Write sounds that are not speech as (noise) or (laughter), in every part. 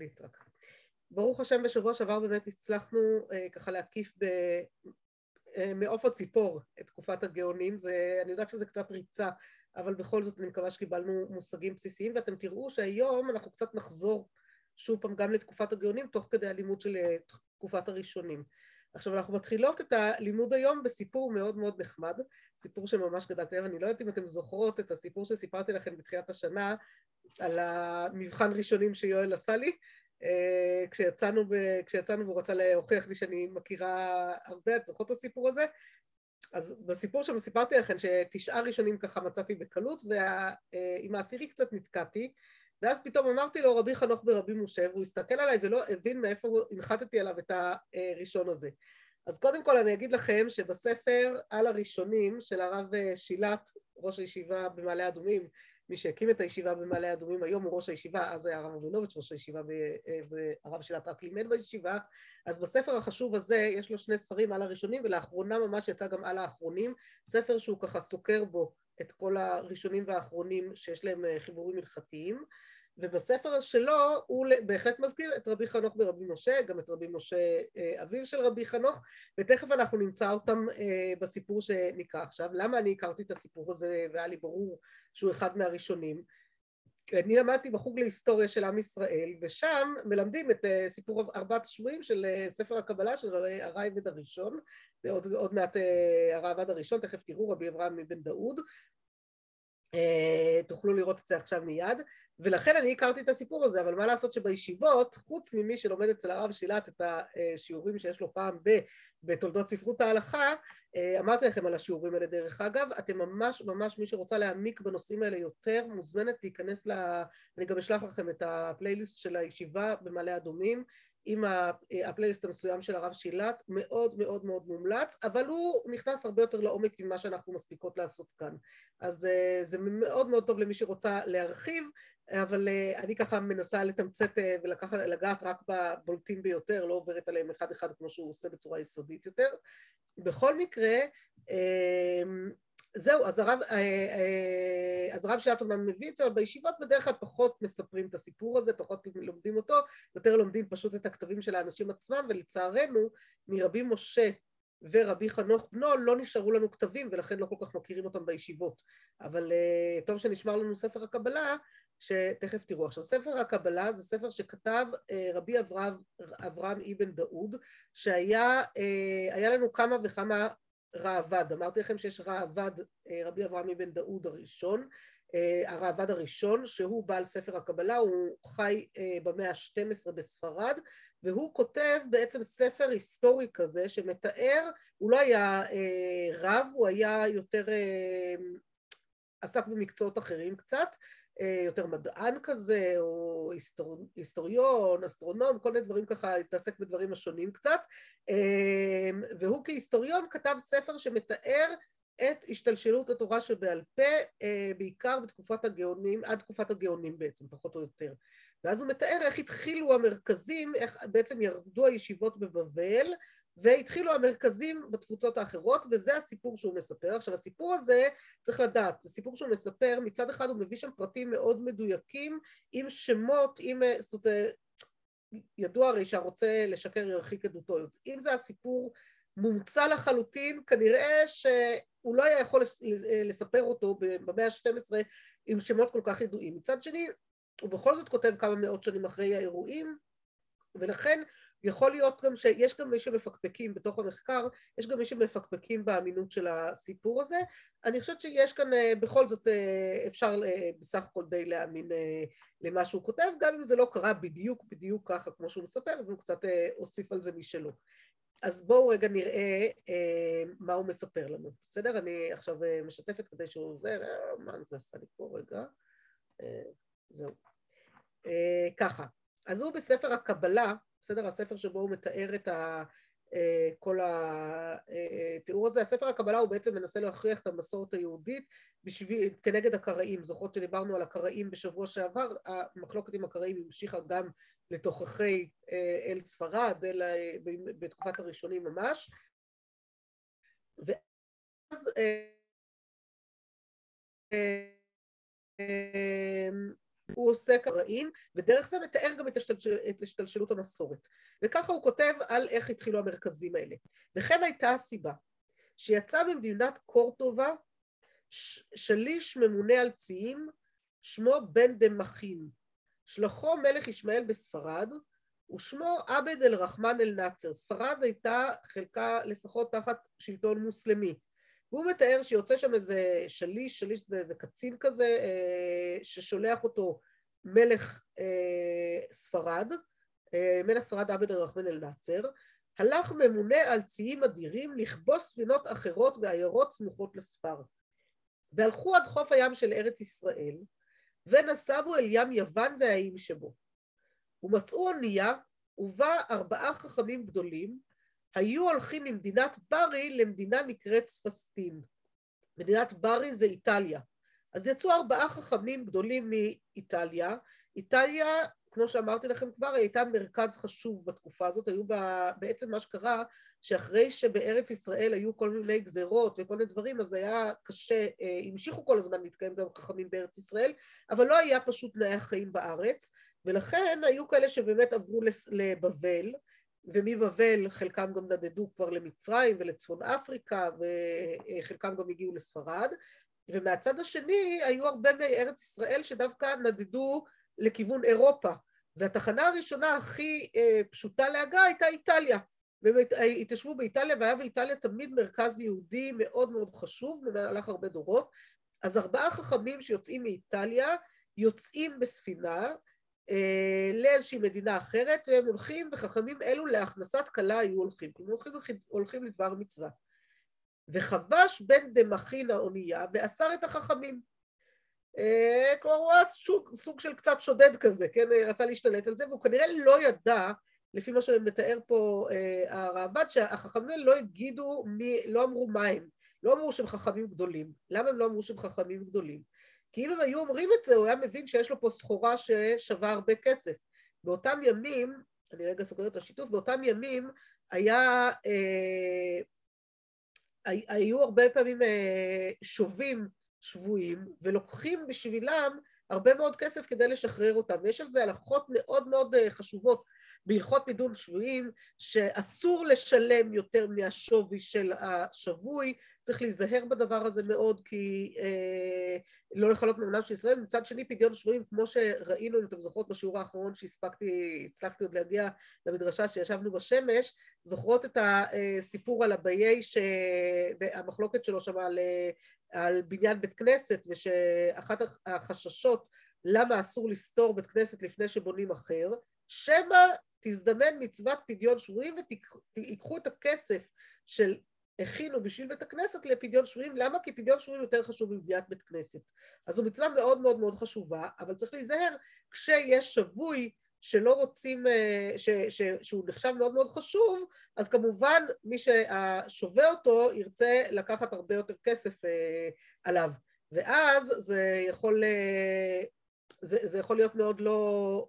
להתרק. ברוך השם בשבוע שעבר באמת הצלחנו אה, ככה להקיף במעוף אה, הציפור את תקופת הגאונים, זה, אני יודעת שזה קצת ריצה, אבל בכל זאת אני מקווה שקיבלנו מושגים בסיסיים ואתם תראו שהיום אנחנו קצת נחזור שוב פעם גם לתקופת הגאונים תוך כדי הלימוד של אה, תקופת הראשונים. עכשיו אנחנו מתחילות את הלימוד היום בסיפור מאוד מאוד נחמד, סיפור שממש גדלתי עליו, אני לא יודעת אם אתם זוכרות את הסיפור שסיפרתי לכם בתחילת השנה על המבחן ראשונים שיואל עשה לי, אה, כשיצאנו, ב, כשיצאנו והוא רצה להוכיח לי שאני מכירה הרבה, את זוכרות את הסיפור הזה? אז בסיפור שם סיפרתי לכם שתשעה ראשונים ככה מצאתי בקלות ועם העשירי קצת נתקעתי ואז פתאום אמרתי לו רבי חנוך ברבי משה והוא הסתכל עליי ולא הבין מאיפה הנחתתי עליו את הראשון הזה. אז קודם כל אני אגיד לכם שבספר על הראשונים של הרב שילת, ראש הישיבה במעלה אדומים, מי שהקים את הישיבה במעלה אדומים, היום הוא ראש הישיבה, אז היה הרב רבינוביץ' ראש הישיבה והרב שילת רק לימד בישיבה, אז בספר החשוב הזה יש לו שני ספרים על הראשונים ולאחרונה ממש יצא גם על האחרונים, ספר שהוא ככה סוקר בו את כל הראשונים והאחרונים שיש להם חיבורים הלכתיים ובספר שלו הוא בהחלט מזכיר את רבי חנוך ברבי משה, גם את רבי משה אה, אביו של רבי חנוך, ותכף אנחנו נמצא אותם אה, בסיפור שנקרא עכשיו. למה אני הכרתי את הסיפור הזה והיה לי ברור שהוא אחד מהראשונים? אני למדתי בחוג להיסטוריה של עם ישראל, ושם מלמדים את אה, סיפור ארבעת השבויים של ספר הקבלה של הרייבד הראשון, עוד, עוד מעט הרעבד הראשון, תכף תראו רבי אברהם מבן דאוד, תוכלו לראות את זה עכשיו מיד, ולכן אני הכרתי את הסיפור הזה, אבל מה לעשות שבישיבות, חוץ ממי שלומד אצל הרב שילת את השיעורים שיש לו פעם ב, בתולדות ספרות ההלכה, אמרתי לכם על השיעורים האלה דרך אגב, אתם ממש ממש מי שרוצה להעמיק בנושאים האלה יותר מוזמנת להיכנס ל... אני גם אשלח לכם את הפלייליסט של הישיבה במעלה אדומים עם הפלייליסט המסוים של הרב שילת, מאוד מאוד מאוד מומלץ, אבל הוא נכנס הרבה יותר לעומק ממה שאנחנו מספיקות לעשות כאן. אז זה מאוד מאוד טוב למי שרוצה להרחיב, אבל אני ככה מנסה לתמצת ולגעת רק בבולטים ביותר, לא עוברת עליהם אחד אחד כמו שהוא עושה בצורה יסודית יותר. בכל מקרה, זהו, אז הרב, אז הרב שאת אומנם מביא את זה, אבל בישיבות בדרך כלל פחות מספרים את הסיפור הזה, פחות לומדים אותו, יותר לומדים פשוט את הכתבים של האנשים עצמם, ולצערנו מרבי משה ורבי חנוך בנו לא נשארו לנו כתבים ולכן לא כל כך מכירים אותם בישיבות. אבל טוב שנשמר לנו ספר הקבלה, שתכף תראו. עכשיו, ספר הקבלה זה ספר שכתב רבי אברהם, אברהם אבן דאוד, שהיה לנו כמה וכמה ראב"ד, אמרתי לכם שיש ראב"ד, אה, רבי אברהם אבן דאוד הראשון, אה, הראב"ד הראשון, שהוא בעל ספר הקבלה, הוא חי אה, במאה ה-12 בספרד, והוא כותב בעצם ספר היסטורי כזה שמתאר, הוא לא היה רב, הוא היה יותר, עסק במקצועות אחרים קצת, יותר מדען כזה, או היסטור, היסטוריון, אסטרונום, כל מיני דברים ככה, התעסק בדברים השונים קצת, והוא כהיסטוריון כתב ספר שמתאר את השתלשלות התורה שבעל פה, בעיקר בתקופת הגאונים, עד תקופת הגאונים בעצם, פחות או יותר. ואז הוא מתאר איך התחילו המרכזים, איך בעצם ירדו הישיבות בבבל, והתחילו המרכזים בתפוצות האחרות, וזה הסיפור שהוא מספר. עכשיו, הסיפור הזה, צריך לדעת, זה סיפור שהוא מספר, מצד אחד הוא מביא שם פרטים מאוד מדויקים, עם שמות, עם... זאת אומרת, ידוע הרי שהרוצה לשקר ירחיק עדותו. אם זה הסיפור מומצא לחלוטין, כנראה שהוא לא היה יכול לספר אותו במאה ה-12 עם שמות כל כך ידועים. מצד שני, הוא בכל זאת כותב כמה מאות שנים אחרי האירועים, ולכן יכול להיות גם שיש גם מי שמפקפקים בתוך המחקר, יש גם מי שמפקפקים באמינות של הסיפור הזה. אני חושבת שיש כאן אה, בכל זאת אה, אפשר אה, בסך הכל די להאמין למה שהוא כותב, גם אם זה לא קרה בדיוק בדיוק ככה כמו שהוא מספר, והוא קצת הוסיף על זה משלו. אז בואו רגע נראה מה הוא מספר לנו, בסדר? אני עכשיו משתפת כדי שהוא זה, מה זה עשה לי פה רגע? זהו. ככה, אז הוא בספר הקבלה בסדר? הספר שבו הוא מתאר את ה... אה, כל התיאור הזה. הספר הקבלה הוא בעצם מנסה להוכיח את המסורת היהודית בשביל, כנגד הקראים. זוכרות שדיברנו על הקראים בשבוע שעבר, המחלוקת עם הקראים המשיכה גם לתוככי אה, אל ספרד, אל, בתקופת הראשונים ממש. ואז אה, הוא עושה קראים, ודרך זה מתאר גם את, השתלשל, את השתלשלות המסורת. וככה הוא כותב על איך התחילו המרכזים האלה. וכן הייתה הסיבה שיצא ממדינת קורטובה שליש ממונה על ציים, שמו בן דמכין. שלחו מלך ישמעאל בספרד, ושמו עבד אל רחמן אל נאצר. ספרד הייתה חלקה לפחות תחת שלטון מוסלמי. והוא מתאר שיוצא שם איזה שליש, שליש זה איזה קצין כזה, אה, ששולח אותו מלך אה, ספרד, אה, מלך ספרד עבד אל-רחמן אל-נאצר, הלך ממונה על ציים אדירים לכבוש ספינות אחרות ועיירות סמוכות לספר. והלכו עד חוף הים של ארץ ישראל, ונסבו אל ים יוון והאיים שבו. ומצאו אונייה, ובה ארבעה חכמים גדולים, היו הולכים ממדינת ברי למדינה נקראת ספסטין. מדינת ברי זה איטליה. אז יצאו ארבעה חכמים גדולים מאיטליה. איטליה, כמו שאמרתי לכם כבר, הייתה מרכז חשוב בתקופה הזאת. היו בה, בעצם מה שקרה, שאחרי שבארץ ישראל היו כל מיני גזרות וכל מיני דברים, אז היה קשה, אה, המשיכו כל הזמן להתקיים גם חכמים בארץ ישראל, אבל לא היה פשוט תנאי החיים בארץ, ולכן היו כאלה שבאמת עברו לבבל, ומבבל חלקם גם נדדו כבר למצרים ולצפון אפריקה וחלקם גם הגיעו לספרד. ומהצד השני היו הרבה מארץ ישראל שדווקא נדדו לכיוון אירופה. והתחנה הראשונה הכי אה, פשוטה להגעה הייתה איטליה. והם התיישבו באיטליה והיה באיטליה תמיד מרכז יהודי מאוד מאוד חשוב במהלך הרבה דורות. אז ארבעה חכמים שיוצאים מאיטליה יוצאים בספינה אה, לאיזושהי מדינה אחרת, והם הולכים, וחכמים אלו להכנסת כלה היו הולכים, כלומר הולכים, הולכים לדבר מצווה. וחבש בן דמכין האונייה ואסר את החכמים. אה, כלומר הוא היה סוג, סוג של קצת שודד כזה, כן, רצה להשתלט על זה, והוא כנראה לא ידע, לפי מה שמתאר פה אה, הרעב"ד, שהחכמים לא הגידו, מי, לא אמרו מה הם, לא אמרו שהם חכמים גדולים. למה הם לא אמרו שהם חכמים גדולים? כי אם הם היו אומרים את זה, הוא היה מבין שיש לו פה סחורה ששווה הרבה כסף. באותם ימים, אני רגע סוגרת את השיתוף, באותם ימים היה, אה, היו הרבה פעמים אה, שובים שבויים, ולוקחים בשבילם הרבה מאוד כסף כדי לשחרר אותם, ויש על זה הלכות מאוד מאוד אה, חשובות בהלכות מידון שבויים, שאסור לשלם יותר מהשווי של השבוי, צריך להיזהר בדבר הזה מאוד, כי אה, לא לכלות מעולם של ישראל. מצד שני, פדיון שבויים, כמו שראינו, אם אתם זוכרות בשיעור האחרון שהספקתי, הצלחתי עוד להגיע למדרשה שישבנו בשמש, זוכרות את הסיפור על אביי, שהמחלוקת שלו שם על, על בניין בית כנסת, ושאחת החששות למה אסור לסתור בית כנסת לפני שבונים אחר, שמא תזדמן מצוות פדיון שבויים ותיקחו את הכסף של הכינו בשביל בית הכנסת לפדיון שבויים, למה? כי פדיון שבויים יותר חשוב מבניית בית כנסת. אז זו מצווה מאוד מאוד מאוד חשובה, אבל צריך להיזהר כשיש שבוי שלא רוצים, אה, ש, ש, שהוא נחשב מאוד מאוד חשוב, אז כמובן מי ששובה אותו ירצה לקחת הרבה יותר כסף אה, עליו, ואז זה יכול, אה, זה, זה יכול להיות מאוד לא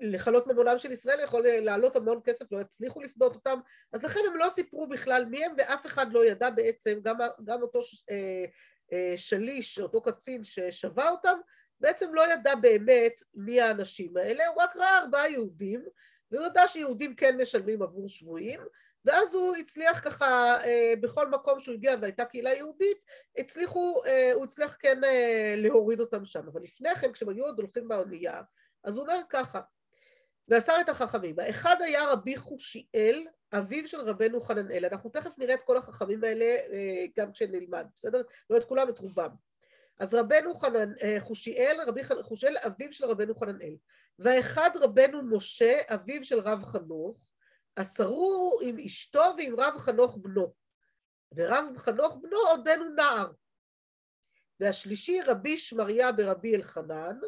לכלות ממונם של ישראל יכול לעלות המון כסף, לא יצליחו לפדות אותם, אז לכן הם לא סיפרו בכלל מי הם ואף אחד לא ידע בעצם, גם, גם אותו אה, אה, שליש, אותו קצין ששבה אותם, בעצם לא ידע באמת מי האנשים האלה, הוא רק ראה ארבעה יהודים, והוא ידע שיהודים כן משלמים עבור שבויים, ואז הוא הצליח ככה, אה, בכל מקום שהוא הגיע והייתה קהילה יהודית, הצליחו, הוא הצליח כן להוריד אותם שם. אבל לפני כן, כשהם היו עוד הולכים באונייה, אז הוא אומר ככה, ועשר את החכמים, האחד היה רבי חושיאל, אביו של רבנו חננאל, אנחנו תכף נראה את כל החכמים האלה אה, גם כשנלמד, בסדר? לא את כולם, את רובם. אז רבנו חנן, אה, חושיאל, רבי חושיאל, אביו של רבנו חננאל, והאחד רבנו משה, אביו של רב חנוך, עשרו עם אשתו ועם רב חנוך בנו, ורב חנוך בנו עודנו נער. והשלישי רבי שמריה ברבי אלחנן,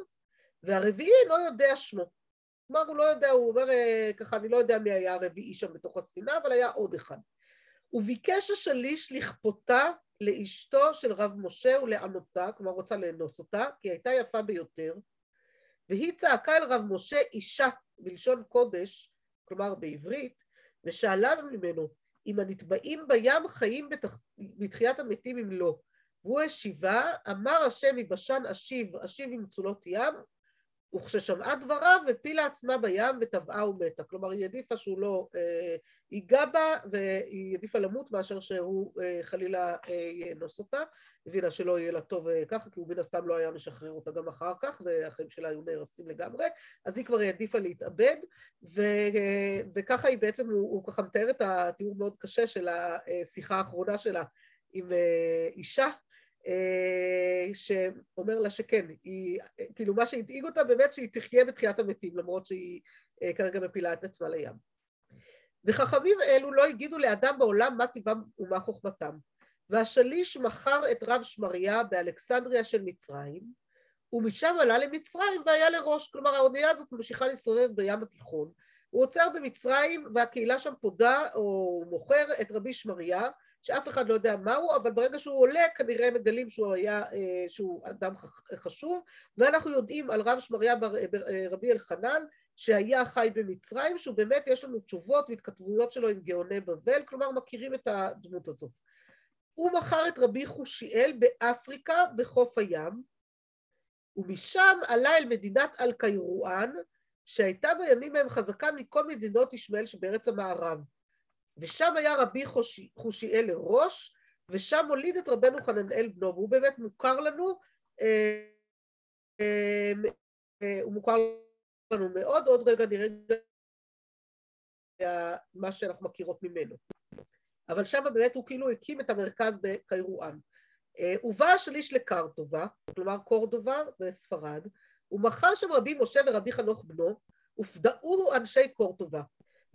והרביעי לא יודע שמו. כלומר, הוא לא יודע, הוא אומר אה, ככה, אני לא יודע מי היה הרביעי שם בתוך הספינה, אבל היה עוד אחד. וביקש השליש לכפותה לאשתו של רב משה ולענותה, כלומר רוצה לאנוס אותה, כי הייתה יפה ביותר, והיא צעקה אל רב משה אישה בלשון קודש, כלומר בעברית, ושאלה ממנו, אם הנתבעים בים חיים בתח... בתחיית המתים אם לא, והוא השיבה, אמר השם מבשן אשיב, אשיב עם מצולות ים, וכששמעה דבריו הפילה עצמה בים וטבעה ומתה. כלומר היא העדיפה שהוא לא אה, ייגע בה והיא העדיפה למות מאשר שהוא אה, חלילה אה, יאנוס אותה. הבינה שלא יהיה לה טוב אה, ככה כי הוא מן הסתם לא היה משחרר אותה גם אחר כך והחיים שלה היו נהרסים לגמרי אז היא כבר העדיפה להתאבד ו, אה, וככה היא בעצם, הוא, הוא ככה מתאר את התיאור מאוד קשה של השיחה האחרונה שלה עם אה, אישה שאומר לה שכן, היא, כאילו מה שהדאיג אותה באמת שהיא תחיה בתחיית המתים למרות שהיא אה, כרגע מפילה את עצמה לים. וחכמים אלו לא הגידו לאדם בעולם מה טבעם ומה חוכמתם. והשליש מכר את רב שמריה באלכסנדריה של מצרים, ומשם עלה למצרים והיה לראש, כלומר האונייה הזאת ממשיכה להסתובב בים התיכון. הוא עוצר במצרים והקהילה שם פודה או מוכר את רבי שמריה שאף אחד לא יודע מהו, אבל ברגע שהוא עולה כנראה מגלים שהוא היה, אה, שהוא אדם חשוב, ואנחנו יודעים על רב שמריה אה, רבי אלחנן שהיה חי במצרים, שהוא באמת יש לנו תשובות והתכתבויות שלו עם גאוני בבל, כלומר מכירים את הדמות הזאת. הוא מכר את רבי חושיאל באפריקה בחוף הים, ומשם עלה אל מדינת אל-קיירואן, שהייתה בימים ההם חזקה מכל מדינות ישמעאל שבארץ המערב. ושם היה רבי חושי, חושיאל לראש, ושם הוליד את רבנו חננאל בנו, והוא באמת מוכר לנו, אה, אה, אה, הוא מוכר לנו מאוד, עוד רגע נראה מה שאנחנו מכירות ממנו. אבל שם באמת הוא כאילו הקים את המרכז בקיירואן. הוא בא השליש לקרטובה, כלומר קורדובה בספרד, הוא מכר שם רבי משה ורבי חנוך בנו, ופדאו אנשי קורטובה.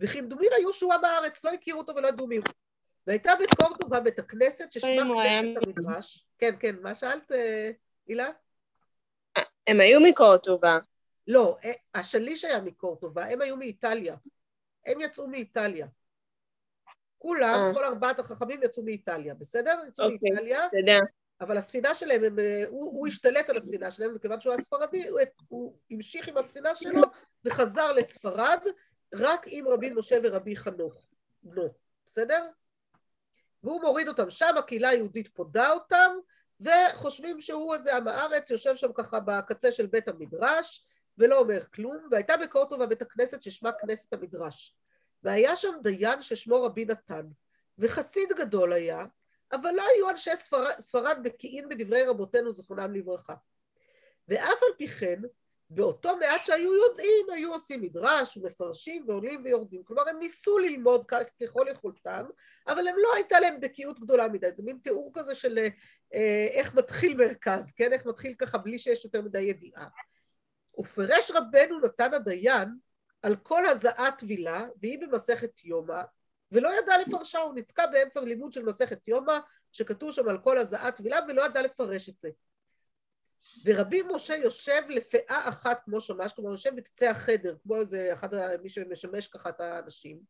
וכמדומין היו שועה בארץ, לא הכירו אותו ולא ידעו מי הוא. והייתה בקורדובה בית הכנסת ששמה כנסת המדרש. כן, כן, מה שאלת, אה, הילה? הם היו מקורטובה. לא, אה, השליש היה מקורטובה, הם היו מאיטליה. הם יצאו מאיטליה. כולם, אה. כל ארבעת החכמים יצאו מאיטליה, בסדר? יצאו אוקיי, מאיטליה. בסדר. אבל הספינה שלהם, הם, הוא, הוא השתלט על הספינה שלהם, וכיוון שהוא היה ספרדי, הוא, הוא המשיך עם הספינה שלו וחזר לספרד, רק עם רבי משה ורבי חנוך, בנו, בסדר? והוא מוריד אותם שם, הקהילה היהודית פודה אותם, וחושבים שהוא איזה עם הארץ, יושב שם ככה בקצה של בית המדרש, ולא אומר כלום, והייתה בקורטובה בית הכנסת ששמה כנסת המדרש. והיה שם דיין ששמו רבי נתן, וחסיד גדול היה, אבל לא היו אנשי ספרד, ספרד בקיאים בדברי רבותינו זכרונם לברכה. ואף על פי כן, באותו מעט שהיו יודעים, היו עושים מדרש ומפרשים ועולים ויורדים. כלומר, הם ניסו ללמוד ככל יכולתם, אבל הם לא הייתה להם בקיאות גדולה מדי. זה מין תיאור כזה של אה, איך מתחיל מרכז, כן? איך מתחיל ככה בלי שיש יותר מדי ידיעה. ופרש רבנו נתן הדיין על כל הזעת טבילה, והיא במסכת יומא, ולא ידע לפרשה, הוא נתקע באמצע לימוד של מסכת יומא, שכתוב שם על כל הזעת טבילה, ולא ידע לפרש את זה. ורבי משה יושב לפאה אחת כמו שמש, כלומר יושב בקצה החדר, כמו איזה אחד, מי שמשמש ככה את האנשים,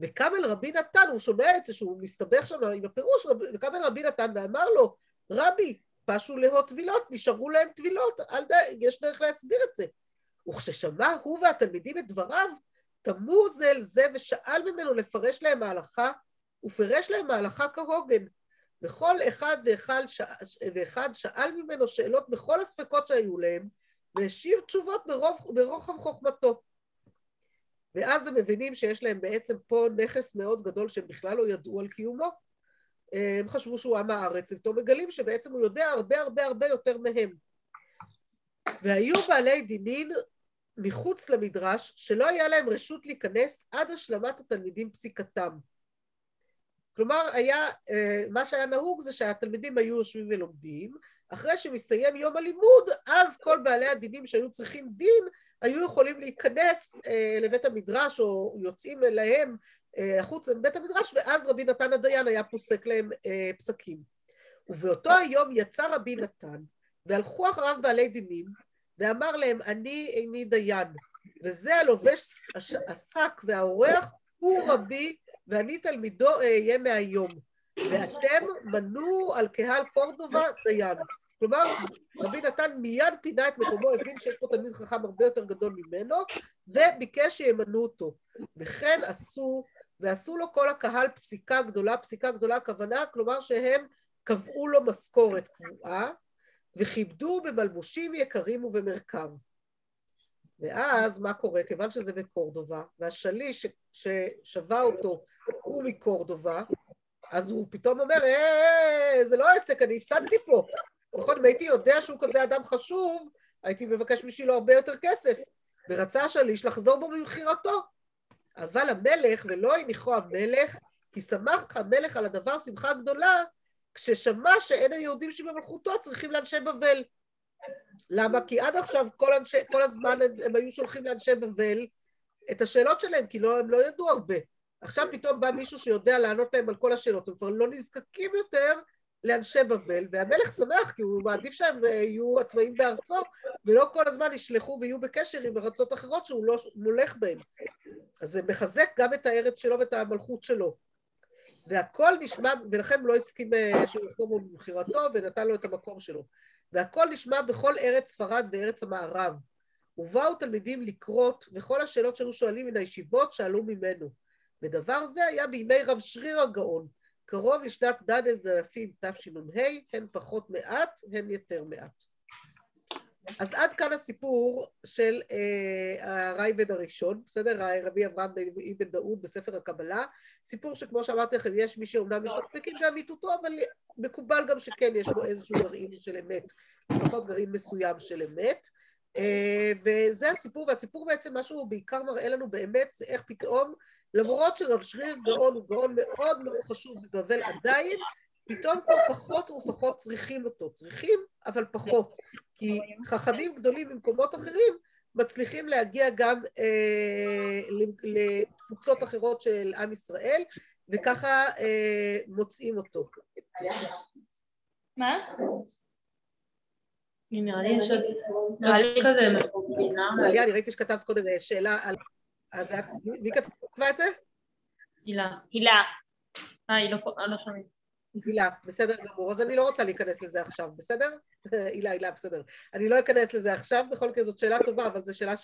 וקם אל רבי נתן, הוא שומע את זה שהוא מסתבך שם עם הפירוש, וקם אל רבי נתן ואמר לו, רבי, פשו להות טבילות, נשארו להם טבילות, יש דרך להסביר את זה. וכששמע הוא והתלמידים את דבריו, תמו זה אל זה ושאל ממנו לפרש להם ההלכה, ופרש להם ההלכה כהוגן. וכל אחד ואחד, ואחד שאל ממנו שאלות בכל הספקות שהיו להם, והשיב תשובות ברוב, ברוחב חוכמתו. ואז הם מבינים שיש להם בעצם פה נכס מאוד גדול שהם בכלל לא ידעו על קיומו. הם חשבו שהוא עם הארץ, ופתאום מגלים שבעצם הוא יודע הרבה הרבה הרבה יותר מהם. והיו בעלי דינין מחוץ למדרש שלא היה להם רשות להיכנס עד השלמת התלמידים פסיקתם. כלומר, היה, אה, מה שהיה נהוג זה שהתלמידים היו יושבים ולומדים, אחרי שמסתיים יום הלימוד, אז כל בעלי הדינים שהיו צריכים דין, היו יכולים להיכנס אה, לבית המדרש, או יוצאים אליהם אה, החוצה מבית המדרש, ואז רבי נתן הדיין היה פוסק להם פסקים. ובאותו היום יצא רבי נתן, והלכו אחריו בעלי דינים, ואמר להם, אני איני דיין, וזה הלובש השק והאורח הוא רבי ואני תלמידו אהיה מהיום, ואתם מנו על קהל קורדובה דיין. כלומר, רבי נתן מיד פינה את מקומו, הבין שיש פה תלמיד חכם הרבה יותר גדול ממנו, וביקש שימנו אותו. וכן עשו, ועשו לו כל הקהל פסיקה גדולה, פסיקה גדולה הכוונה, כלומר שהם קבעו לו משכורת קבועה, וכיבדו במלבושים יקרים ובמרכב. ואז מה קורה? כיוון שזה בקורדובה, והשליש ששבה אותו הוא מקורדובה, אז הוא פתאום אומר, אה, זה לא עסק, אני הפסדתי פה. נכון, אם הייתי יודע שהוא כזה אדם חשוב, הייתי מבקש בשבילו הרבה יותר כסף. ורצה השליש לחזור בו ממכירתו. אבל המלך, ולא הניחו המלך, כי שמח המלך על הדבר שמחה גדולה, כששמע שאין היהודים שבמלכותו צריכים לאנשי בבל. למה? כי עד עכשיו כל, אנשי, כל הזמן הם, הם היו שולחים לאנשי בבל את השאלות שלהם, כי לא, הם לא ידעו הרבה. עכשיו פתאום בא מישהו שיודע לענות להם על כל השאלות, הם כבר לא נזקקים יותר לאנשי בבל, והמלך שמח כי הוא מעדיף שהם יהיו עצמאים בארצו, ולא כל הזמן ישלחו ויהיו בקשר עם ארצות אחרות שהוא לא מולך בהן. אז זה מחזק גם את הארץ שלו ואת המלכות שלו. והכל נשמע, ולכן הוא לא הסכים אה, שהוא יחזור במכירתו ונתן לו את המקום שלו. והכל נשמע בכל ארץ ספרד וארץ המערב. ובאו תלמידים לקרות, וכל השאלות שהיו שואלים מן הישיבות שאלו ממנו. ודבר זה היה בימי רב שריר הגאון, קרוב לשנת ד' אלפים תשנ"ה, הן פחות מעט, הן יותר מעט. אז עד כאן הסיפור של אה, הרייבד הראשון, בסדר? רבי אברהם אבן דאוד בספר הקבלה, סיפור שכמו שאמרתי לכם, יש מי שאומנם מפקפקים באמיתותו, אבל מקובל גם שכן יש בו איזשהו גרעין של אמת, לפחות גרעין מסוים של אמת. אה, וזה הסיפור, והסיפור בעצם, מה שהוא בעיקר מראה לנו באמת, זה איך פתאום, למרות שרב שריר גאון הוא גאון מאוד מאוד חשוב בבבל עדיין, פתאום כבר פחות ופחות צריכים אותו. צריכים, אבל פחות. כי חכמים גדולים במקומות אחרים מצליחים להגיע גם אה, לתפוצות אחרות של עם ישראל, וככה אה, מוצאים אותו. מה? נראה לי יש עוד... נראה לי כזה מבינה. אני ראיתי שכתבת קודם אה, שאלה על... אז מי כתבה את זה? הילה. הילה. אה, היא לא, לא שומעת. הילה, בסדר גמור. אז אני לא רוצה להיכנס לזה עכשיו, בסדר? (laughs) הילה, הילה, בסדר. אני לא אכנס לזה עכשיו, בכל מקרה זאת שאלה טובה, אבל זו שאלה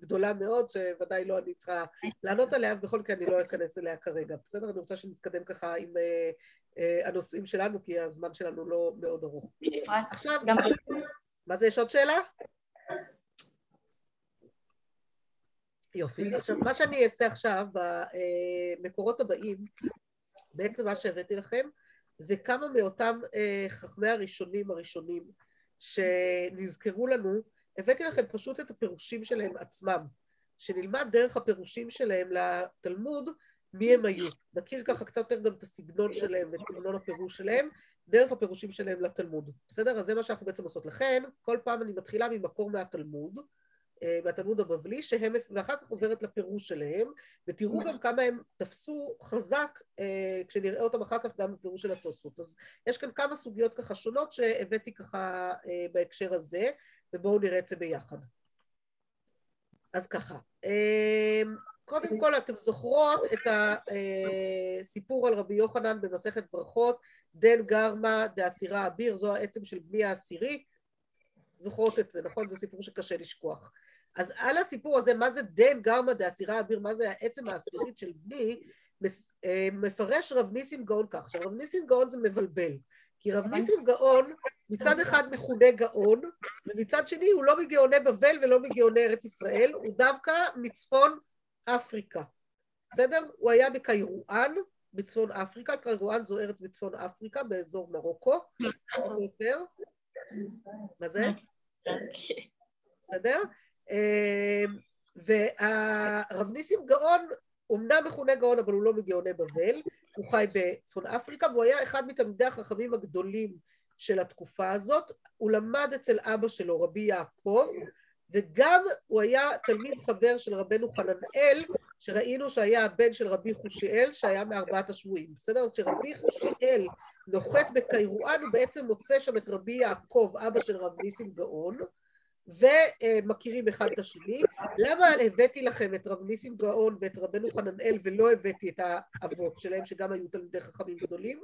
גדולה מאוד, שוודאי לא אני צריכה לענות עליה, ובכל מקרה אני לא אכנס אליה כרגע, בסדר? אני רוצה שנתקדם ככה עם uh, uh, הנושאים שלנו, כי הזמן שלנו לא מאוד ארוך. עכשיו, מה זה, יש עוד שאלה? יופי. עכשיו, מה שאני אעשה עכשיו במקורות הבאים, בעצם מה שהבאתי לכם, זה כמה מאותם אה, חכמי הראשונים הראשונים שנזכרו לנו, הבאתי לכם פשוט את הפירושים שלהם עצמם, שנלמד דרך הפירושים שלהם לתלמוד מי הם היו. נכיר ככה קצת יותר גם את הסגנון שלהם ואת סגנון הפירוש שלהם, דרך הפירושים שלהם לתלמוד. בסדר? אז זה מה שאנחנו בעצם עושות. לכן, כל פעם אני מתחילה ממקור מהתלמוד, מהתלמוד הבבלי, שהם, ואחר כך עוברת לפירוש שלהם, ותראו גם כמה הם תפסו חזק, אה, כשנראה אותם אחר כך גם בפירוש של התוספות. אז יש כאן כמה סוגיות ככה שונות שהבאתי ככה אה, בהקשר הזה, ובואו נראה את זה ביחד. אז ככה, קודם כל אתם זוכרות את הסיפור על רבי יוחנן במסכת ברכות, דן גרמה דאסירה אביר, זו העצם של בני העשירי, זוכרות את זה, נכון? זה סיפור שקשה לשכוח. אז על הסיפור הזה, מה זה דן גרמה דאסירה אביר, מה זה העצם העשירית של בני, אה, מפרש רב ניסים גאון כך. עכשיו, רב ניסים גאון זה מבלבל. כי רב ניסים גאון מצד אחד מכונה גאון, ומצד שני הוא לא מגאוני בבל ולא מגאוני ארץ ישראל, הוא דווקא מצפון אפריקה. בסדר? הוא היה בקיירואן, בצפון אפריקה, קיירואן זו ארץ בצפון אפריקה, באזור מרוקו. מה זה? בסדר? אמ, והרב ניסים גאון, אומנם מכונה גאון אבל הוא לא מגאוני בבל, הוא חי בצפון אפריקה והוא היה אחד מתלמידי החכמים הגדולים של התקופה הזאת, הוא למד אצל אבא שלו רבי יעקב וגם הוא היה תלמיד חבר של רבנו חננאל שראינו שהיה הבן של רבי חושיאל שהיה מארבעת השבויים, בסדר? אז כשרבי חושיאל נוחת בקיירואן הוא בעצם מוצא שם את רבי יעקב אבא של רב ניסים גאון ומכירים אחד את השני. למה הבאתי לכם את רב ניסים גאון ואת רבנו חננאל ולא הבאתי את האבות שלהם שגם היו תלמידי חכמים גדולים?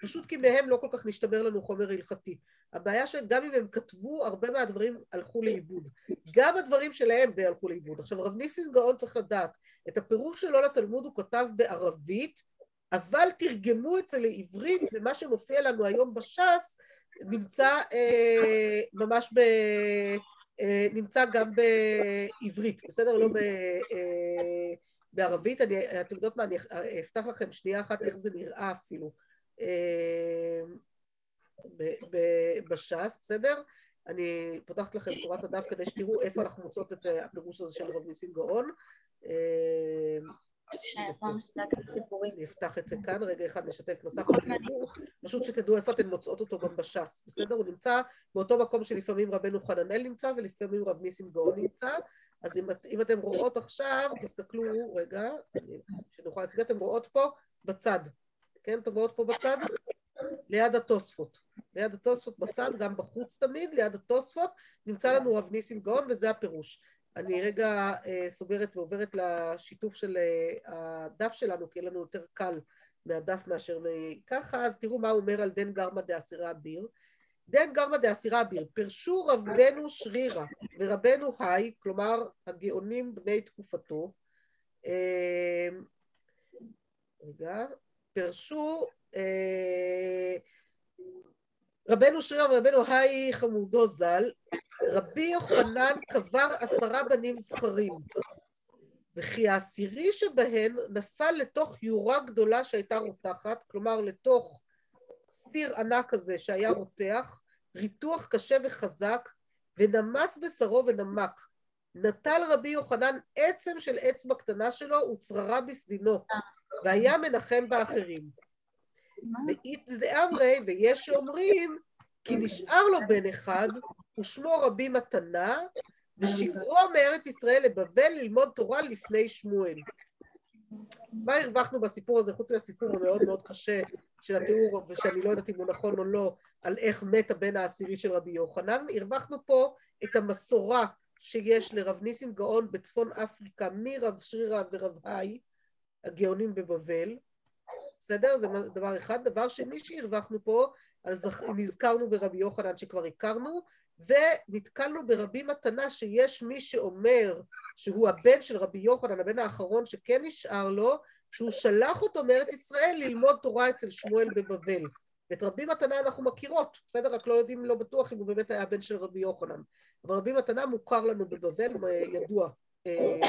פשוט כי מהם לא כל כך נשתמר לנו חומר הלכתי. הבעיה שגם אם הם כתבו, הרבה מהדברים הלכו לאיבוד. גם הדברים שלהם די הלכו לאיבוד. עכשיו רב ניסים גאון צריך לדעת, את הפירוש שלו לתלמוד הוא כתב בערבית, אבל תרגמו את זה לעברית, ומה שמופיע לנו היום בש"ס נמצא אה, ממש ב... אה, נמצא גם בעברית, בסדר? לא ב, אה, בערבית. אני, אתם יודעות מה, אני אפתח לכם שנייה אחת איך זה נראה אפילו אה, בש"ס, בסדר? אני פותחת לכם צורת הדף כדי שתראו איפה אנחנו מוצאות את הפירוש הזה של רב ניסים גאון. אני אפתח את זה כאן, רגע אחד נשתף מסך בדיבור, פשוט שתדעו איפה אתן מוצאות אותו גם בש"ס, בסדר? הוא נמצא באותו מקום שלפעמים רבנו חננאל נמצא ולפעמים רב ניסים גאון נמצא, אז אם, אם אתם רואות עכשיו, תסתכלו, רגע, שנוכל להציג, אתן רואות פה בצד, כן? אתן רואות פה בצד? ליד התוספות. ליד התוספות בצד, גם בחוץ תמיד, ליד התוספות, נמצא לנו רב ניסים גאון וזה הפירוש. אני רגע אה, סוגרת ועוברת לשיתוף של אה, הדף שלנו, כי יהיה לנו יותר קל מהדף מאשר ככה, אז תראו מה הוא אומר על דן גרמא דאסירה אביר. דן גרמא דאסירה אביר, פרשו רבנו שרירא ורבנו היי, כלומר הגאונים בני תקופתו, אה, רגע, פרשו רבנו שרירא ורבנו היי חמודו ז"ל, רבי יוחנן קבר עשרה בנים זכרים, וכי העשירי שבהן נפל לתוך יורה גדולה שהייתה רותחת, כלומר לתוך סיר ענק כזה שהיה רותח, ריתוח קשה וחזק, ונמס בשרו ונמק. נטל רבי יוחנן עצם של אצבע קטנה שלו וצררה בסדינו, והיה מנחם באחרים. ואית דאמרי, ויש שאומרים כי נשאר לו בן אחד, ושמו רבי מתנה, ושיגרו מארץ ישראל לבבל ללמוד תורה לפני שמואל. מה הרווחנו בסיפור הזה, חוץ מהסיפור המאוד מאוד קשה של התיאור, ושאני לא יודעת אם הוא נכון או לא, על איך מת הבן העשירי של רבי יוחנן, הרווחנו פה את המסורה שיש לרב ניסים גאון בצפון אפריקה מרב שרירא ורב היי, הגאונים בבבל, בסדר? זה דבר אחד. דבר שני שהרווחנו פה, אז נזכרנו ברבי יוחנן שכבר הכרנו, ונתקלנו ברבי מתנה שיש מי שאומר שהוא הבן של רבי יוחנן, הבן האחרון שכן נשאר לו, שהוא שלח אותו מארץ ישראל ללמוד תורה אצל שמואל בבבל. ואת רבי מתנה אנחנו מכירות, בסדר? רק לא יודעים, לא בטוח אם הוא באמת היה בן של רבי יוחנן. אבל רבי מתנה מוכר לנו בבבל, ידוע אה,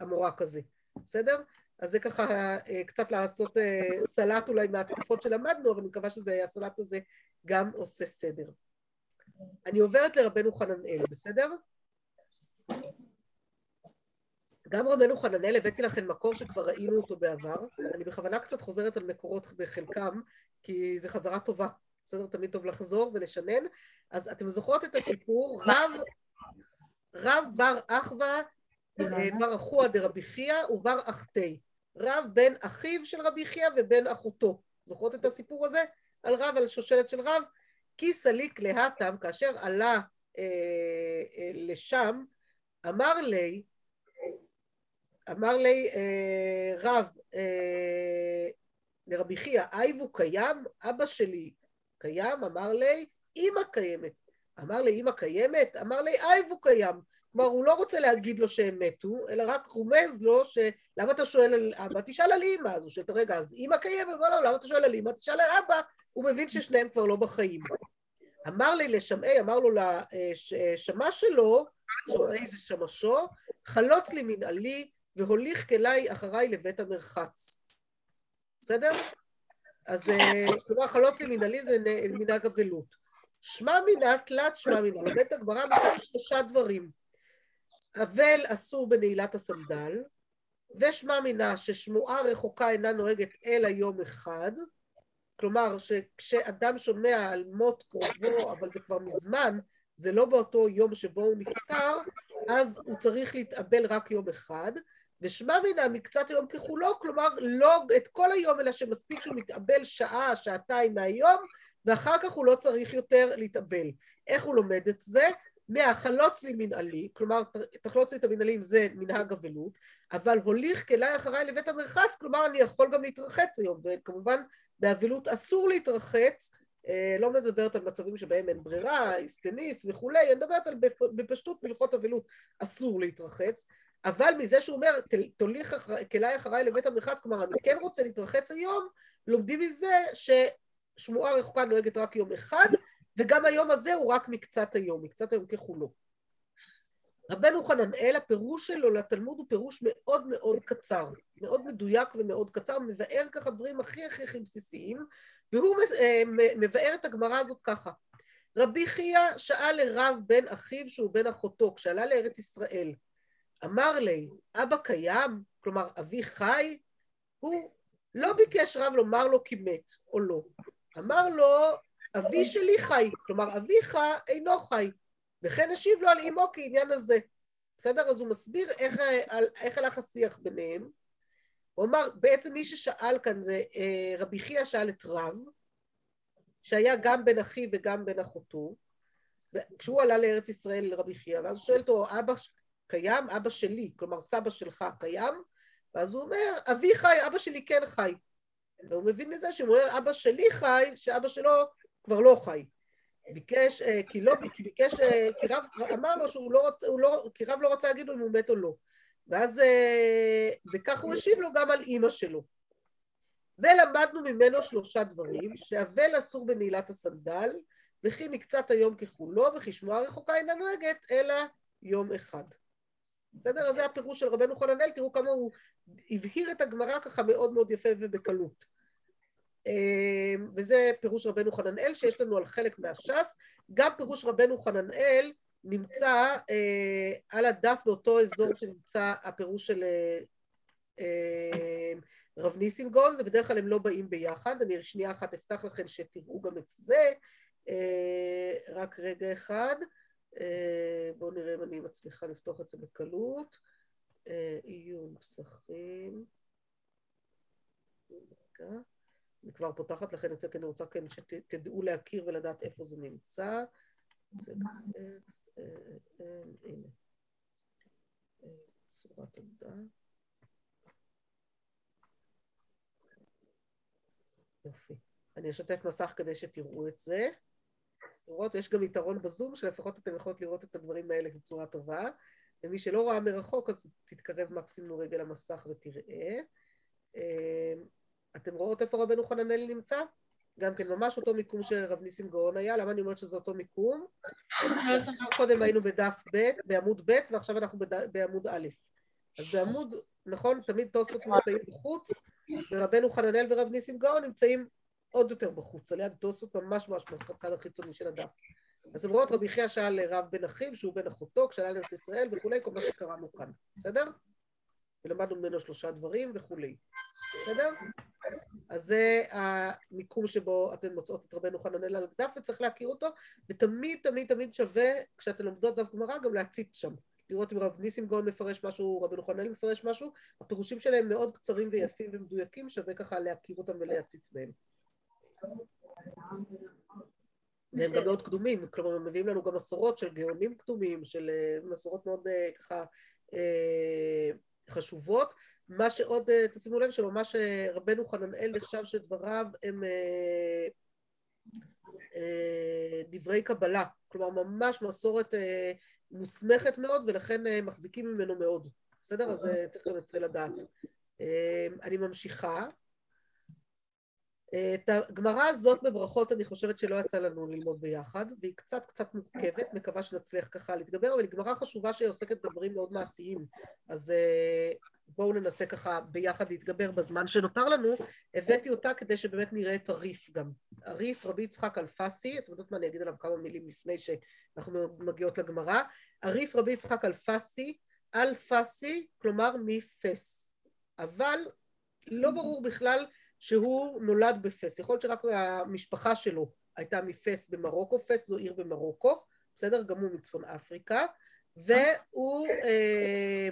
המורה כזה, בסדר? אז זה ככה אה, קצת לעשות אה, סלט אולי מהתקופות שלמדנו, אבל אני מקווה שהסלט הזה גם עושה סדר. אני עוברת לרבנו חננאל, בסדר? גם רבנו חננאל הבאתי לכם מקור שכבר ראינו אותו בעבר, אני בכוונה קצת חוזרת על מקורות בחלקם, כי זו חזרה טובה, בסדר? תמיד טוב לחזור ולשנן. אז אתם זוכרות את הסיפור, רב, רב בר אחווה אה, בר אחוה דרבי חייא ובר אחתי. רב בן אחיו של רבי חייא ובן אחותו. זוכרות את הסיפור הזה? על רב, על שושלת של רב? כי סליק להתם, כאשר עלה אה, אה, לשם, אמר לי, אמר לי אה, רב אה, לרבי חייא, אייבו קיים? אבא שלי קיים? אמר לי, אמא קיימת. אמר לי, אמא קיימת? אמר לי, אייבו קיים. כלומר, הוא לא רוצה להגיד לו שהם מתו, אלא רק רומז לו שלמה אתה שואל על אבא? תשאל על אימא. אז הוא שואל, רגע, אז אימא קיימת? לא, לא, למה אתה שואל על אימא? תשאל על אבא. הוא מבין ששניהם כבר לא בחיים. אמר לי לשמעי, אמר לו לשמש שלו, שמעי זה שמשו, חלוץ לי מנהלי והוליך כלי אחריי לבית המרחץ. בסדר? אז כלומר חלוץ לי מנהלי זה מנהג אבלות. שמע מינה, תלת שמע מינה, לומד הגמרא מכאן שלושה דברים. אבל אסור בנעילת הסנדל, ושמע מינה ששמועה רחוקה אינה נוהגת אלא יום אחד, כלומר שכשאדם שומע על מות קרובו, אבל זה כבר מזמן, זה לא באותו יום שבו הוא נפטר, אז הוא צריך להתאבל רק יום אחד, ושמע מינה מקצת היום ככולו, כלומר לא את כל היום, אלא שמספיק שהוא מתאבל שעה, שעתיים מהיום, ואחר כך הוא לא צריך יותר להתאבל. איך הוא לומד את זה? מהחלוץ לי מנהלי, כלומר תחלוץ לי את המנהלים זה מנהג אבלות, אבל הוליך כלי אחריי לבית המרחץ, כלומר אני יכול גם להתרחץ היום, וכמובן באבלות אסור להתרחץ, אה, לא מדברת על מצבים שבהם אין ברירה, איסטניס וכולי, אני מדברת על בפשטות בהלכות אבלות אסור להתרחץ, אבל מזה שהוא אומר, "תל- תוליך אחר- כלי אחריי לבית המרחץ, כלומר, אני כן רוצה להתרחץ היום, לומדים מזה ששמועה רחוקה נוהגת רק יום אחד, וגם היום הזה הוא רק מקצת היום, מקצת היום ככולו. רבנו חננאל, הפירוש שלו לתלמוד הוא פירוש מאוד מאוד קצר, מאוד מדויק ומאוד קצר, מבאר ככה דברים הכי הכי הכי בסיסיים, והוא אה, מבאר את הגמרא הזאת ככה. רבי חייא שאל לרב בן אחיו שהוא בן אחותו, כשעלה לארץ ישראל, אמר לי, אבא קיים? כלומר, אבי חי? הוא לא ביקש רב לומר לו כי מת או לא. אמר לו, אבי שלי חי, כלומר, אביך אינו חי. וכן השיב לו על אמו כעניין הזה. בסדר? אז הוא מסביר איך, על, איך הלך השיח ביניהם. הוא אמר, בעצם מי ששאל כאן זה אה, רבי חייא שאל את רב, שהיה גם בן אחיו וגם בן אחותו, כשהוא עלה לארץ ישראל לרבי חייא, ואז הוא שואל אותו, אבא קיים? אבא שלי, כלומר סבא שלך קיים? ואז הוא אומר, אבי חי, אבא שלי כן חי. והוא מבין מזה שהוא אומר, אבא שלי חי, שאבא שלו כבר לא חי. ביקש, אה, כי לא, ביקש, אה, כי רב אמר לו שהוא לא רוצה, לא, כי רב לא רוצה להגיד לו אם הוא מת או לא. ואז, אה, וכך הוא השיב לו גם על אימא שלו. ולמדנו ממנו שלושה דברים, שאבל אסור בנעילת הסנדל, וכי מקצת היום ככולו, וכי שמועה רחוקה אינה נוהגת, אלא יום אחד. בסדר? אז זה הפירוש של רבנו חננאל, תראו כמה הוא הבהיר את הגמרא ככה מאוד מאוד יפה ובקלות. וזה פירוש רבנו חננאל שיש לנו על חלק מהש"ס, גם פירוש רבנו חננאל נמצא אה, על הדף באותו אזור שנמצא הפירוש של אה, אה, רב ניסים גולד, ובדרך כלל הם לא באים ביחד, אני שנייה אחת אפתח לכם שתראו גם את זה, רק רגע אחד, בואו נראה אם אני מצליחה לפתוח את זה בקלות, עיון פסחים, רגע אני כבר פותחת לכם את זה, כי אני רוצה כן שתדעו להכיר ולדעת איפה זה נמצא. זה טקסט, הנה. צורת עובדה. יופי. אני אשתף מסך כדי שתראו את זה. לראות, יש גם יתרון בזום, שלפחות אתם יכולות לראות את הדברים האלה בצורה טובה. ומי שלא רואה מרחוק, אז תתקרב מקסימום רגע למסך ותראה. אתם רואות איפה רבנו חננאל נמצא? גם כן ממש אותו מיקום שרב ניסים גאון היה, למה אני אומרת שזה אותו מיקום? קודם היינו בדף ב', בעמוד ב', ועכשיו אנחנו בד... בעמוד א'. אז בעמוד, נכון, תמיד תוספות נמצאים בחוץ, ורבנו חננאל ורב ניסים גאון נמצאים עוד יותר בחוץ, על יד תוספות ממש ממש בצד החיצוני של הדף. אז רואות, רבי חייא שאל לרב בן אחיו, שהוא בן אחותו, כשעלה לארץ ישראל וכולי, כל מה שקראנו כאן, בסדר? ולמדנו ממנו שלושה דברים וכולי, בסדר? אז זה המיקום שבו אתן מוצאות את רבנו חננאל על הדף וצריך להכיר אותו, ותמיד תמיד תמיד שווה, כשאתן לומדות דף גמרא, גם להציץ שם. לראות אם רב ניסים גאון מפרש משהו, רבנו חננאל מפרש משהו, הפירושים שלהם מאוד קצרים ויפים ומדויקים, שווה ככה להכיר אותם ולהציץ בהם. והם גם מאוד קדומים, כלומר הם מביאים לנו גם מסורות של גאונים קדומים, של מסורות מאוד ככה חשובות. מה שעוד, תשימו לב שממש רבנו חננאל נחשב שדבריו הם דברי קבלה, כלומר ממש מסורת מוסמכת מאוד ולכן מחזיקים ממנו מאוד, בסדר? אז צריך גם את זה לדעת. אני ממשיכה. את הגמרא הזאת בברכות אני חושבת שלא יצא לנו ללמוד ביחד, והיא קצת קצת מורכבת, מקווה שנצליח ככה להתגבר, אבל היא גמרא חשובה שהיא עוסקת בדברים מאוד מעשיים, אז בואו ננסה ככה ביחד להתגבר בזמן שנותר לנו. הבאתי אותה כדי שבאמת נראה את הריף גם. הריף, רבי יצחק אלפסי, אתם יודעות מה, אני אגיד עליו כמה מילים לפני שאנחנו מגיעות לגמרא. הריף רבי יצחק אלפסי, אלפסי, כלומר מפס. אבל לא ברור בכלל שהוא נולד בפס. יכול להיות שרק המשפחה שלו הייתה מפס במרוקו, פס זו עיר במרוקו, בסדר? גם הוא מצפון אפריקה, והוא אה,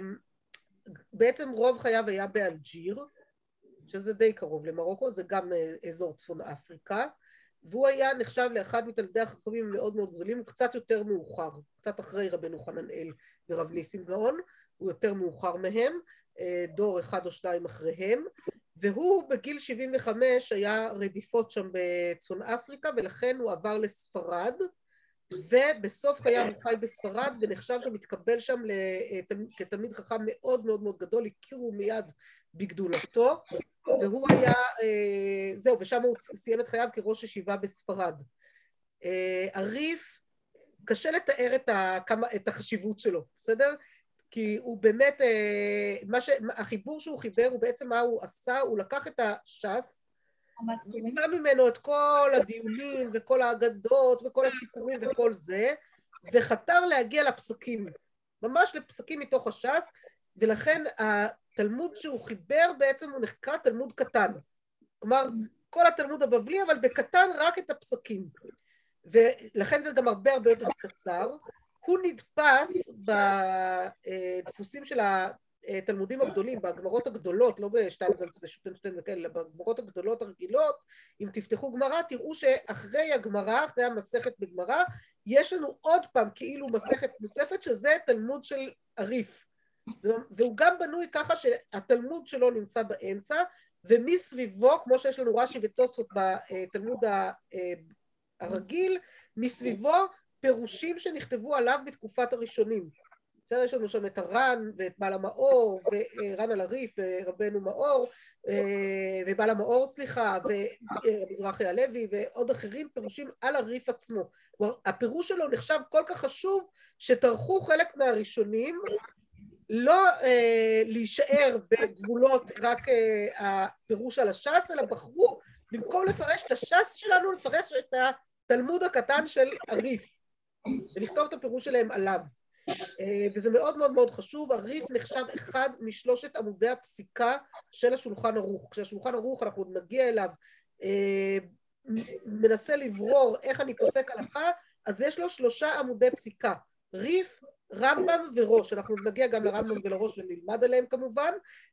בעצם רוב חייו היה באלג'יר, שזה די קרוב למרוקו, זה גם אזור צפון אפריקה, והוא היה נחשב לאחד מתלמידי החכמים המאוד מאוד גדולים, קצת יותר מאוחר, קצת אחרי רבנו חננאל ורב ניסים גאון, הוא יותר מאוחר מהם, דור אחד או שניים אחריהם, והוא בגיל 75 היה רדיפות שם בצפון אפריקה ולכן הוא עבר לספרד ובסוף חייו הוא חי בספרד ונחשב שם, התקבל שם לתל- כתלמיד חכם מאוד מאוד מאוד גדול, הכירו מיד בגדולתו, והוא היה, אה, זהו, ושם הוא סיים את חייו כראש ישיבה בספרד. אה, הריף, קשה לתאר את, ה, כמה, את החשיבות שלו, בסדר? כי הוא באמת, אה, מה ש, החיבור שהוא חיבר הוא בעצם מה הוא עשה, הוא לקח את הש"ס, נימה ממנו את כל הדיונים וכל האגדות וכל הסיפורים וכל זה, וחתר להגיע לפסקים, ממש לפסקים מתוך הש"ס, ולכן התלמוד שהוא חיבר בעצם הוא נחקר תלמוד קטן. כלומר, כל התלמוד הבבלי, אבל בקטן רק את הפסקים. ולכן זה גם הרבה הרבה יותר קצר. הוא נדפס בדפוסים של התלמודים הגדולים, בגמרות הגדולות, לא בשטיינזלץ ושוטנשטיין וכאלה, אלא בגמרות הגדולות הרגילות, אם תפתחו גמרא, תראו שאחרי הגמרא, אחרי המסכת בגמרא, יש לנו עוד פעם כאילו מסכת נוספת, שזה תלמוד של הריף. והוא גם בנוי ככה שהתלמוד שלו נמצא באמצע, ומסביבו, כמו שיש לנו רש"י ותוספות בתלמוד הרגיל, מסביבו פירושים שנכתבו עליו בתקופת הראשונים. בסדר, יש לנו שם את הר"ן ואת בעל המאור, ור"ן על הריף ורבנו מאור, ובעל המאור סליחה, ומזרחי הלוי ועוד אחרים, פירושים על הריף עצמו. כלומר, הפירוש שלו נחשב כל כך חשוב שטרחו חלק מהראשונים לא אה, להישאר בגבולות רק אה, הפירוש על הש"ס, אלא בחרו במקום לפרש את הש"ס שלנו, לפרש את התלמוד הקטן של הריף, ולכתוב את הפירוש שלהם עליו. אה, וזה מאוד מאוד מאוד חשוב, הריף נחשב אחד משלושת עמודי הפסיקה של השולחן ערוך. כשהשולחן ערוך, אנחנו עוד נגיע אליו, אה, מנסה לברור איך אני פוסק הלכה, אז יש לו שלושה עמודי פסיקה, ריף, רמב"ם וראש, אנחנו נגיע גם לרמב"ם ולראש ונלמד עליהם כמובן,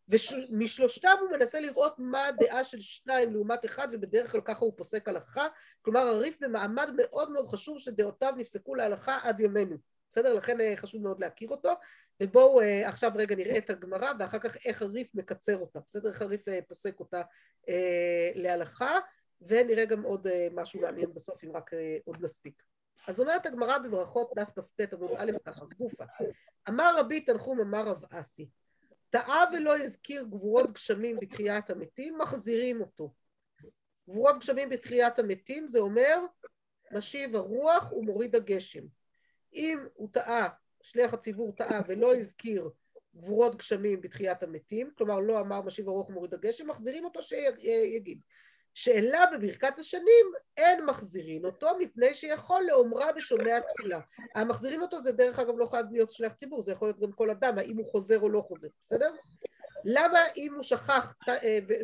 ומשלושתם הוא מנסה לראות מה הדעה של שניים לעומת אחד, ובדרך כלל ככה הוא פוסק הלכה, כלומר הריף במעמד מאוד מאוד חשוב שדעותיו נפסקו להלכה עד ימינו, בסדר? לכן אה, חשוב מאוד להכיר אותו, ובואו אה, עכשיו רגע נראה את הגמרא ואחר כך איך הריף מקצר אותה, בסדר? איך הריף אה, פוסק אותה להלכה, ונראה גם עוד משהו מעניין בסוף אם רק עוד נספיק. אז אומרת הגמרא בברכות דף כ"ט עמוד א' ככה, גופה. אמר רבי תנחום אמר רב אסי, טעה ולא הזכיר גבורות גשמים בתחיית המתים, מחזירים אותו. גבורות גשמים בתחיית המתים זה אומר משיב הרוח ומוריד הגשם. אם הוא טעה, שליח הציבור טעה ולא הזכיר גבורות גשמים בתחיית המתים, כלומר לא אמר משיב הרוח ומוריד הגשם, מחזירים אותו שיגיד. שאלה בברכת השנים אין מחזירין אותו מפני שיכול לאומרה בשומע תפילה. המחזירים אותו זה דרך אגב לא חייב להיות שליח ציבור, זה יכול להיות גם כל אדם, האם הוא חוזר או לא חוזר, בסדר? למה אם הוא שכח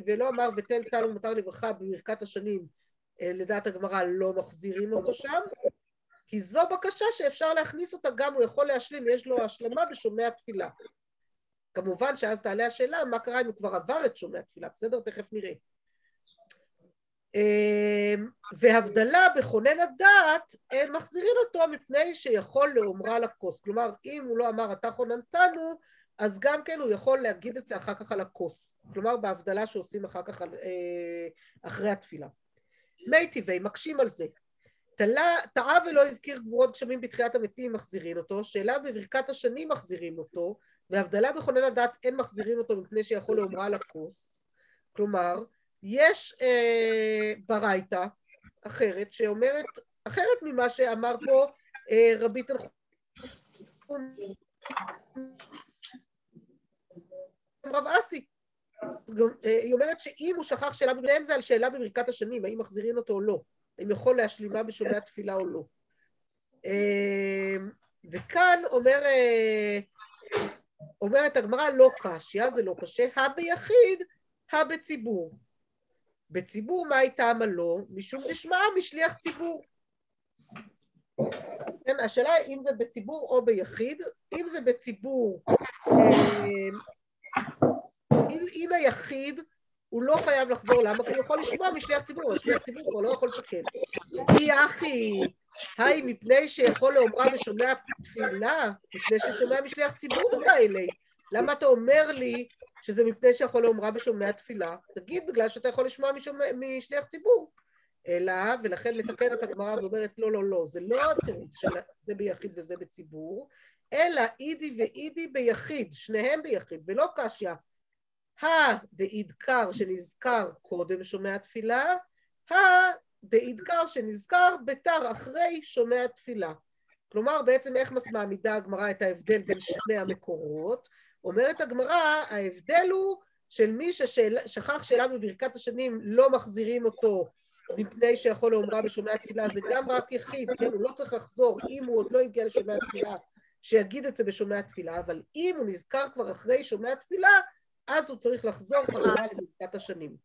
ולא אמר ותן טל ומותר לברכה בברכת השנים לדעת הגמרא לא מחזירים אותו שם? כי זו בקשה שאפשר להכניס אותה גם, הוא יכול להשלים, יש לו השלמה בשומע תפילה. כמובן שאז תעלה השאלה מה קרה אם הוא כבר עבר את שומע תפילה, בסדר? תכף נראה. והבדלה בכונן הדעת, הם מחזירים אותו מפני שיכול לאומרה לכוס. כלומר, אם הוא לא אמר אתה חוננתנו, אז גם כן הוא יכול להגיד את זה אחר כך על הכוס. כלומר, בהבדלה שעושים אחר כך אחרי התפילה. מי טבעי, מקשים על זה. טעה ולא הזכיר גבורות גשמים בתחיית המתים, מחזירים אותו. שאלה בברכת השנים מחזירים אותו. והבדלה בכונן הדעת אין מחזירים אותו מפני שיכול לאומרה לכוס. כלומר, יש אה, ברייתא אחרת שאומרת, אחרת ממה שאמר פה אה, רבי תנחום, רב אסי. היא אומרת שאם הוא שכח שאלה בבניהם זה על שאלה בברכת השנים, האם מחזירים אותו או לא, האם יכול להשלימה בשומע תפילה או לא. אה, וכאן אומר, אומרת הגמרא לא קשיא, זה לא קשה, הא ביחיד, הא בציבור. מה הייתה עמלו? משום דשמעה משליח ציבור. כן, השאלה היא אם זה בציבור או ביחיד, אם זה בציבור, אם, אם היחיד הוא לא חייב לחזור, למה? כי הוא יכול לשמוע משליח ציבור, השליח ציבור כבר לא יכול לתקן. כי אחי, היי, מפני שיכול לאומרה ושומע תפילה, מפני ששומע משליח ציבור כאלה. למה אתה אומר לי שזה מפני שיכול לאומרה בשומע תפילה, תגיד בגלל שאתה יכול לשמוע משומע, משליח ציבור. אלא, ולכן מתקנת הגמרא ואומרת לא, לא, לא, זה לא התירוץ של זה ביחיד וזה בציבור, אלא אידי ואידי ביחיד, שניהם ביחיד, ולא קשיא. הדאידקר שנזכר קודם שומע תפילה, הדאידקר שנזכר בתר אחרי שומע תפילה. כלומר, בעצם איך מעמידה הגמרא את ההבדל בין שני המקורות? אומרת הגמרא, ההבדל הוא של מי ששכח שאלה בברכת השנים לא מחזירים אותו מפני שיכול לאומרה בשומע תפילה, זה גם רק יחיד, כן? הוא לא צריך לחזור, אם הוא עוד לא הגיע לשומע תפילה, שיגיד את זה בשומע תפילה, אבל אם הוא נזכר כבר אחרי שומע תפילה, אז הוא צריך לחזור חזרה לברכת השנים.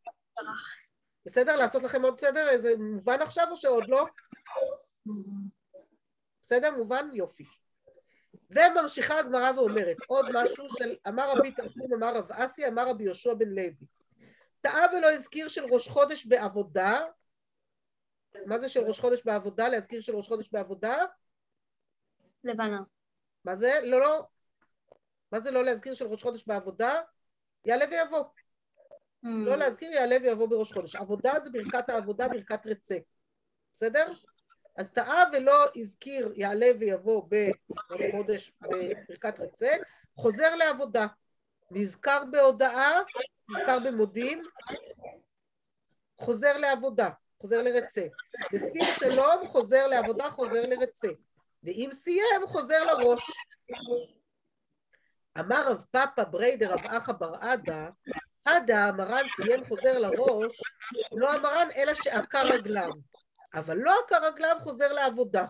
בסדר? לעשות לכם עוד סדר? זה מובן עכשיו או שעוד לא? בסדר? מובן? יופי. וממשיכה הגמרא ואומרת עוד משהו של אמר רבי תנחום אמר רב אסי אמר רבי יהושע בן לוי טעה ולא הזכיר של ראש חודש בעבודה מה זה של ראש חודש בעבודה? להזכיר של ראש חודש בעבודה? לבנה. מה זה? לא, לא. מה זה לא להזכיר של ראש חודש בעבודה? יעלה ויבוא. Mm. לא להזכיר יעלה ויבוא בראש חודש. עבודה זה ברכת העבודה, ברכת רצה. בסדר? אז טעה ולא הזכיר יעלה ויבוא בראש חודש בברכת רצה, חוזר לעבודה. נזכר בהודעה, נזכר במודים, חוזר לעבודה, חוזר לרצה. ושים שלום, חוזר לעבודה, חוזר לרצה. ואם סיים, חוזר לראש. אמר רב פאפה בריידר רב אחא בר עדה, עדה מרן סיים חוזר לראש, לא המרן אלא שעקר רגליו. אבל לא עקר רגליו חוזר לעבודה.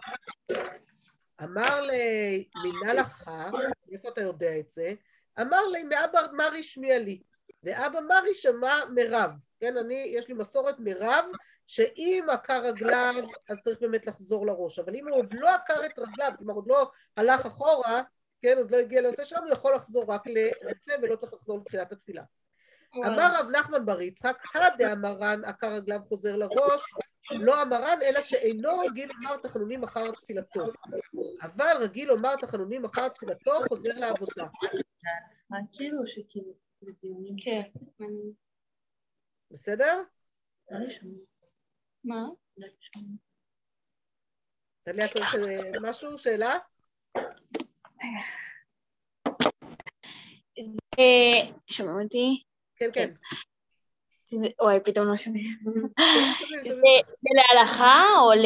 אמר לי, ממלאכה, איפה אתה יודע את זה? אמר לי, מאבא מרי שמיע לי, ואבא מרי שמע מרב, כן, אני, יש לי מסורת מרב, שאם עקר רגליו, אז צריך באמת לחזור לראש, אבל אם הוא עוד לא עקר את רגליו, כלומר עוד לא הלך אחורה, כן, עוד לא הגיע לנושא שלנו, הוא יכול לחזור רק לרצה ולא צריך לחזור לתחילת התפילה. אמר רב נחמן בר יצחק, הדאמרן עקר רגליו חוזר לראש, לא המרן, אלא שאינו רגיל לומר תחנונים אחר תפילתו. אבל רגיל לומר תחנונים אחר תפילתו, חוזר לעבודה. כאילו שכאילו, כן. בסדר? מה? טליה צריך משהו? שאלה? שומעים אותי? כן, כן. אוי, פתאום לא שומעים. (laughs) (laughs) זה להלכה או ל...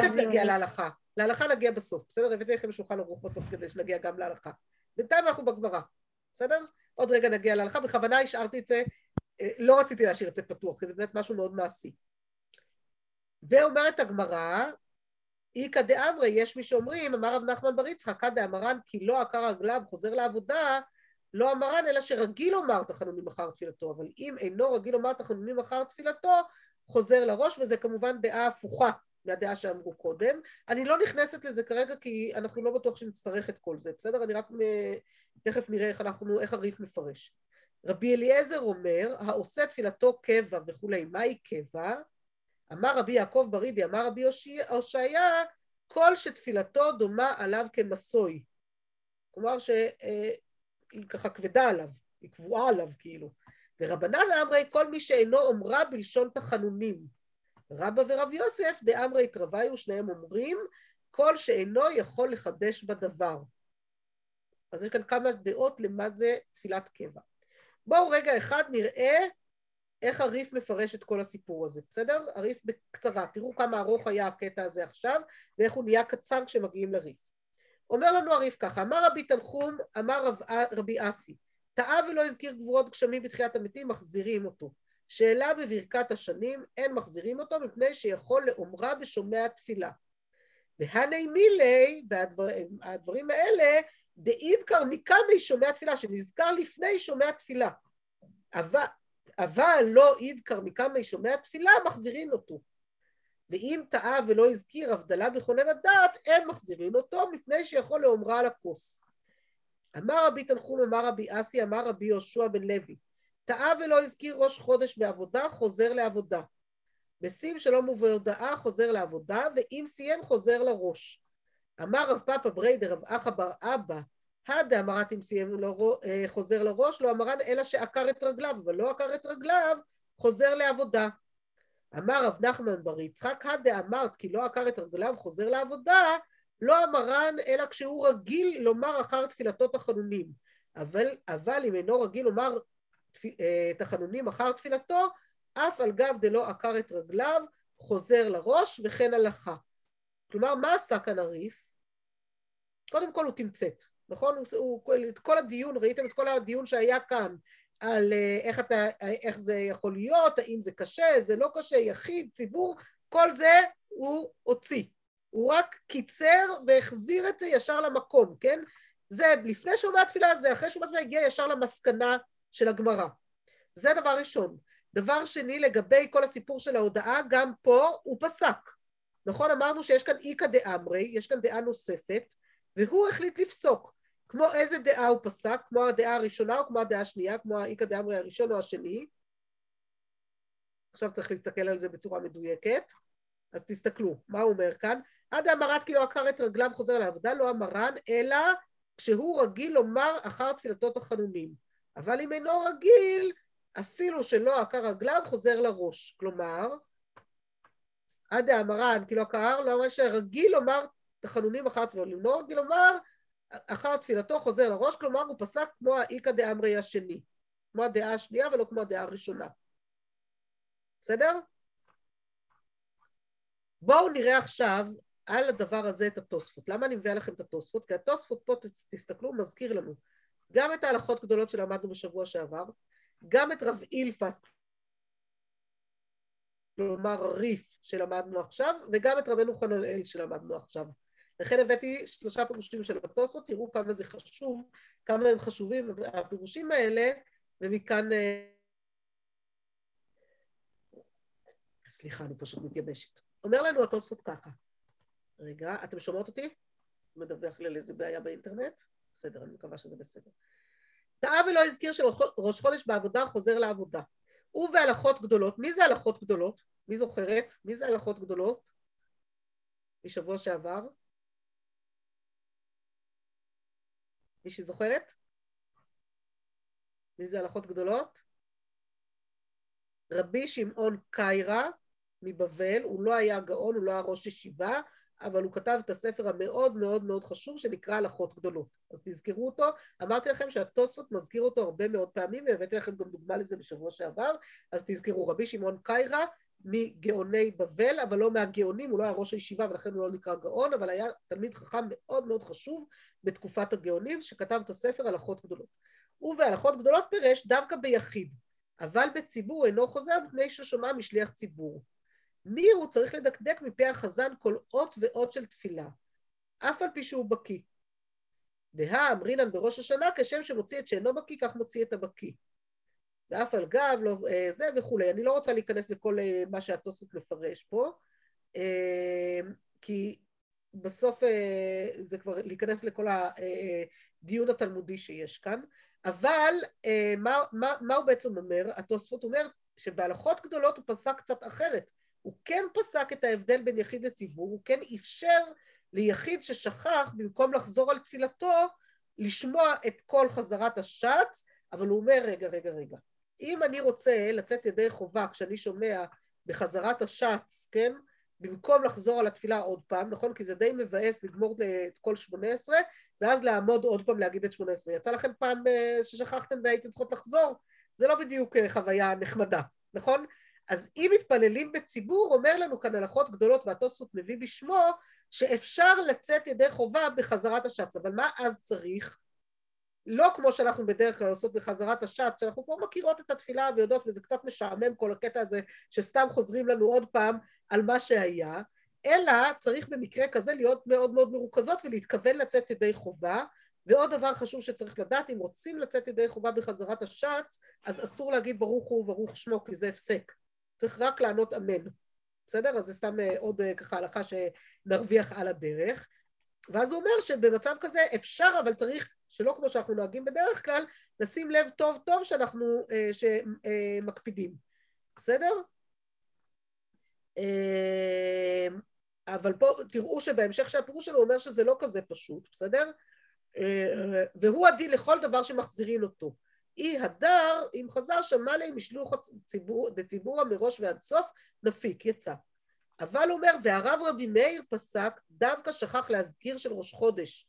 תכף נגיע להלכה. להלכה נגיע בסוף, בסדר? הבאתי לכם שולחן ערוך בסוף כדי שנגיע גם להלכה. בינתיים אנחנו בגמרא, בסדר? עוד רגע נגיע להלכה, בכוונה השארתי את זה, לא רציתי להשאיר את זה פתוח, כי זה באמת משהו מאוד מעשי. ואומרת הגמרא, איכא דאמרי, יש מי שאומרים, אמר רב נחמן בר יצחק, כא דאמרן כי לא עקר רגליו חוזר לעבודה, לא המרן, אלא שרגיל לומר תחנונים אחר תפילתו, אבל אם אינו רגיל לומר תחנונים אחר תפילתו, חוזר לראש, וזה כמובן דעה הפוכה מהדעה שאמרו קודם. אני לא נכנסת לזה כרגע כי אנחנו לא בטוח שנצטרך את כל זה, בסדר? אני רק תכף נראה איך אנחנו, איך הריף מפרש. רבי אליעזר אומר, העושה תפילתו קבע וכולי, מהי קבע? אמר רבי יעקב ברידי, אמר רבי הושעיה, כל שתפילתו דומה עליו כמסוי. כלומר שהיא ככה כבדה עליו, היא קבועה עליו כאילו. ורבנן אמרי כל מי שאינו אומרה בלשון תחנונים. רבא ורב יוסף דאמרי התרוויו שניהם אומרים כל שאינו יכול לחדש בדבר. אז יש כאן כמה דעות למה זה תפילת קבע. בואו רגע אחד נראה איך הריף מפרש את כל הסיפור הזה, בסדר? הריף בקצרה, תראו כמה ארוך היה הקטע הזה עכשיו ואיך הוא נהיה קצר כשמגיעים לריף. אומר לנו הריף ככה, אמר רבי תנחום, אמר רב, רבי אסי, טעה ולא הזכיר גבורות גשמים בתחיית המתים, מחזירים אותו. שאלה בברכת השנים, אין מחזירים אותו מפני שיכול לאומרה בשומע תפילה. והני מילי, והדברים האלה, דאידקר מקמי שומע תפילה, שנזכר לפני שומע תפילה. אבל, אבל לא אידקר מקמי שומע תפילה, מחזירים אותו. ואם טעה ולא הזכיר הבדלה בכונן הדעת, אין מחזירים אותו, מפני שיכול לאומרה על הכוס. אמר רבי תנחום, אמר רבי אסי, אמר רבי יהושע בן לוי, טעה ולא הזכיר ראש חודש בעבודה, חוזר לעבודה. בשים שלום ובהודעה חוזר לעבודה, ואם סיים חוזר לראש. אמר רב פאפה בריידר, רב אחא בר אבא, הדה אמרת אם סיים לרו, אה, חוזר לראש, לא אמרן אלא שעקר את רגליו, אבל לא עקר את רגליו, חוזר לעבודה. אמר רב נחמן בר יצחק, הדאמרת כי לא עקר את רגליו חוזר לעבודה, לא אמרן אלא כשהוא רגיל לומר אחר תפילתו תחנונים. אבל, אבל אם אינו רגיל לומר אה, תחנונים אחר תפילתו, אף על גב דלא עקר את רגליו, חוזר לראש וכן הלכה. כלומר, מה עשה כאן הריף? קודם כל הוא תמצת, נכון? הוא, הוא, את כל הדיון, ראיתם את כל הדיון שהיה כאן על אה, איך, אתה, איך זה יכול להיות, האם זה קשה, זה לא קשה, יחיד, ציבור, כל זה הוא הוציא. הוא רק קיצר והחזיר את זה ישר למקום, כן? זה לפני שהוא תפילה, זה אחרי שהוא תפילה הגיע ישר למסקנה של הגמרא. זה דבר ראשון. דבר שני, לגבי כל הסיפור של ההודעה, גם פה הוא פסק. נכון, אמרנו שיש כאן איכא דאמרי, יש כאן דעה נוספת, והוא החליט לפסוק. כמו איזה דעה הוא פסק, כמו הדעה הראשונה או כמו הדעה השנייה, כמו האיכא דאמרי הראשון או השני. עכשיו צריך להסתכל על זה בצורה מדויקת. אז תסתכלו, מה הוא אומר כאן? עד המרת כאילו עקר את רגליו חוזר לעבודה, לא המרן, אלא כשהוא רגיל לומר אחר תפילתו תחנונים. אבל אם אינו רגיל, אפילו שלא עקר רגליו, חוזר לראש. כלומר, עד המרן, כאילו עקר, לא אומר שרגיל לומר תחנונים אחר תפילתו, לא רגיל לומר אחר תפילתו חוזר לראש, כלומר הוא פסק כמו האיכא דאמרי השני, כמו הדעה השנייה ולא כמו הדעה הראשונה. בסדר? בואו נראה עכשיו על הדבר הזה את התוספות. למה אני מביאה לכם את התוספות? כי התוספות פה, תסתכלו, מזכיר לנו גם את ההלכות גדולות שלמדנו בשבוע שעבר, גם את רב אילפס, כלומר ריף שלמדנו עכשיו, וגם את רבנו חננאל שלמדנו עכשיו. לכן הבאתי שלושה פירושים של התוספות, תראו כמה זה חשוב, כמה הם חשובים הפירושים האלה, ומכאן... אה, סליחה, אני פשוט מתייבשת. אומר לנו התוספות ככה, רגע, אתם שומעות אותי? מדווח לי על איזה בעיה באינטרנט? בסדר, אני מקווה שזה בסדר. טעה ולא הזכיר שראש חודש בעבודה חוזר לעבודה. ובהלכות גדולות, מי זה הלכות גדולות? מי זוכרת? מי זה הלכות גדולות? משבוע שעבר? מי שזוכרת? מי זה הלכות גדולות? רבי שמעון קיירה מבבל, הוא לא היה גאון, הוא לא היה ראש ישיבה, אבל הוא כתב את הספר המאוד מאוד מאוד חשוב שנקרא הלכות גדולות. אז תזכרו אותו. אמרתי לכם שהתוספות מזכיר אותו הרבה מאוד פעמים, והבאתי לכם גם דוגמה לזה בשבוע שעבר, אז תזכרו, רבי שמעון קיירה מגאוני בבל, אבל לא מהגאונים, הוא לא היה ראש הישיבה ולכן הוא לא נקרא גאון, אבל היה תלמיד חכם מאוד מאוד חשוב בתקופת הגאונים, שכתב את הספר הלכות גדולות. ובהלכות גדולות פירש דווקא ביחיד, אבל בציבור אינו חוזר מפני ששומע משליח ציבור. מי הוא צריך לדקדק מפי החזן כל אות ואות של תפילה, אף על פי שהוא בקיא. דהה אמרינן בראש השנה כשם שמוציא את שאינו בקיא, כך מוציא את הבקיא. ואף על גב, לא, אה, זה וכולי. אני לא רוצה להיכנס לכל אה, מה שהתוספות מפרש פה, אה, כי בסוף זה כבר להיכנס לכל הדיון התלמודי שיש כאן, אבל מה, מה, מה הוא בעצם אומר? התוספות אומר שבהלכות גדולות הוא פסק קצת אחרת. הוא כן פסק את ההבדל בין יחיד לציבור, הוא כן אפשר ליחיד ששכח, במקום לחזור על תפילתו, לשמוע את כל חזרת השץ, אבל הוא אומר, רגע, רגע, רגע, אם אני רוצה לצאת ידי חובה כשאני שומע בחזרת השץ, כן, במקום לחזור על התפילה עוד פעם, נכון? כי זה די מבאס לגמור את כל שמונה עשרה, ואז לעמוד עוד פעם להגיד את שמונה עשרה. יצא לכם פעם אה, ששכחתם והייתם צריכות לחזור? זה לא בדיוק אה, חוויה נחמדה, נכון? אז אם מתפללים בציבור, אומר לנו כאן הלכות גדולות והתוספות מביא בשמו, שאפשר לצאת ידי חובה בחזרת השץ, אבל מה אז צריך? לא כמו שאנחנו בדרך כלל עושות בחזרת השץ, שאנחנו כבר מכירות את התפילה ויודעות וזה קצת משעמם כל הקטע הזה שסתם חוזרים לנו עוד פעם על מה שהיה, אלא צריך במקרה כזה להיות מאוד מאוד מרוכזות ולהתכוון לצאת ידי חובה. ועוד דבר חשוב שצריך לדעת, אם רוצים לצאת ידי חובה בחזרת השץ, אז אסור להגיד ברוך הוא וברוך שמו כי זה הפסק, צריך רק לענות אמן, בסדר? אז זה סתם אה, עוד אה, ככה הלכה שנרוויח על הדרך ואז הוא אומר שבמצב כזה אפשר אבל צריך שלא כמו שאנחנו נוהגים בדרך כלל, לשים לב טוב טוב שאנחנו, אה, שמקפידים, בסדר? אה, אבל פה תראו שבהמשך של הפירוש שלו הוא אומר שזה לא כזה פשוט, בסדר? אה, והוא הדין לכל דבר שמחזירים אותו. אי הדר, אם חזר שמע לי משלוח הציבור, דציבורא מראש ועד סוף, נפיק, יצא. אבל אומר, והרב רבי מאיר פסק, דווקא שכח להזכיר של ראש חודש,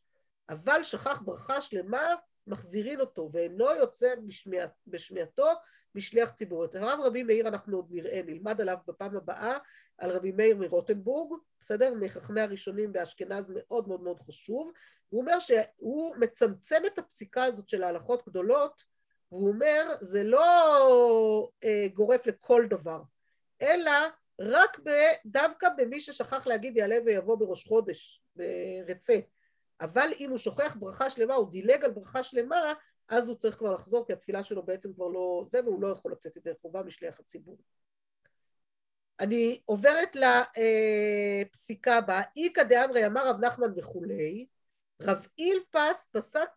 אבל שכח ברכה שלמה, מחזירין אותו, ואינו יוצא בשמיע, בשמיעתו משליח ציבור. את הרב רבי מאיר אנחנו עוד נראה, נלמד עליו בפעם הבאה, על רבי מאיר מרוטנבורג, בסדר? מחכמי הראשונים באשכנז מאוד מאוד מאוד חשוב. הוא אומר שהוא מצמצם את הפסיקה הזאת של ההלכות גדולות, והוא אומר, זה לא אה, גורף לכל דבר, אלא רק דווקא במי ששכח להגיד יעלה ויבוא בראש חודש, ברצה. אבל אם הוא שוכח ברכה שלמה, הוא דילג על ברכה שלמה, אז הוא צריך כבר לחזור, כי התפילה שלו בעצם כבר לא זה, והוא לא יכול לצאת ידי חובה משליח הציבור. אני עוברת לפסיקה הבאה, איכא דאמרי אמר רב נחמן וכולי, רב אילפס פסק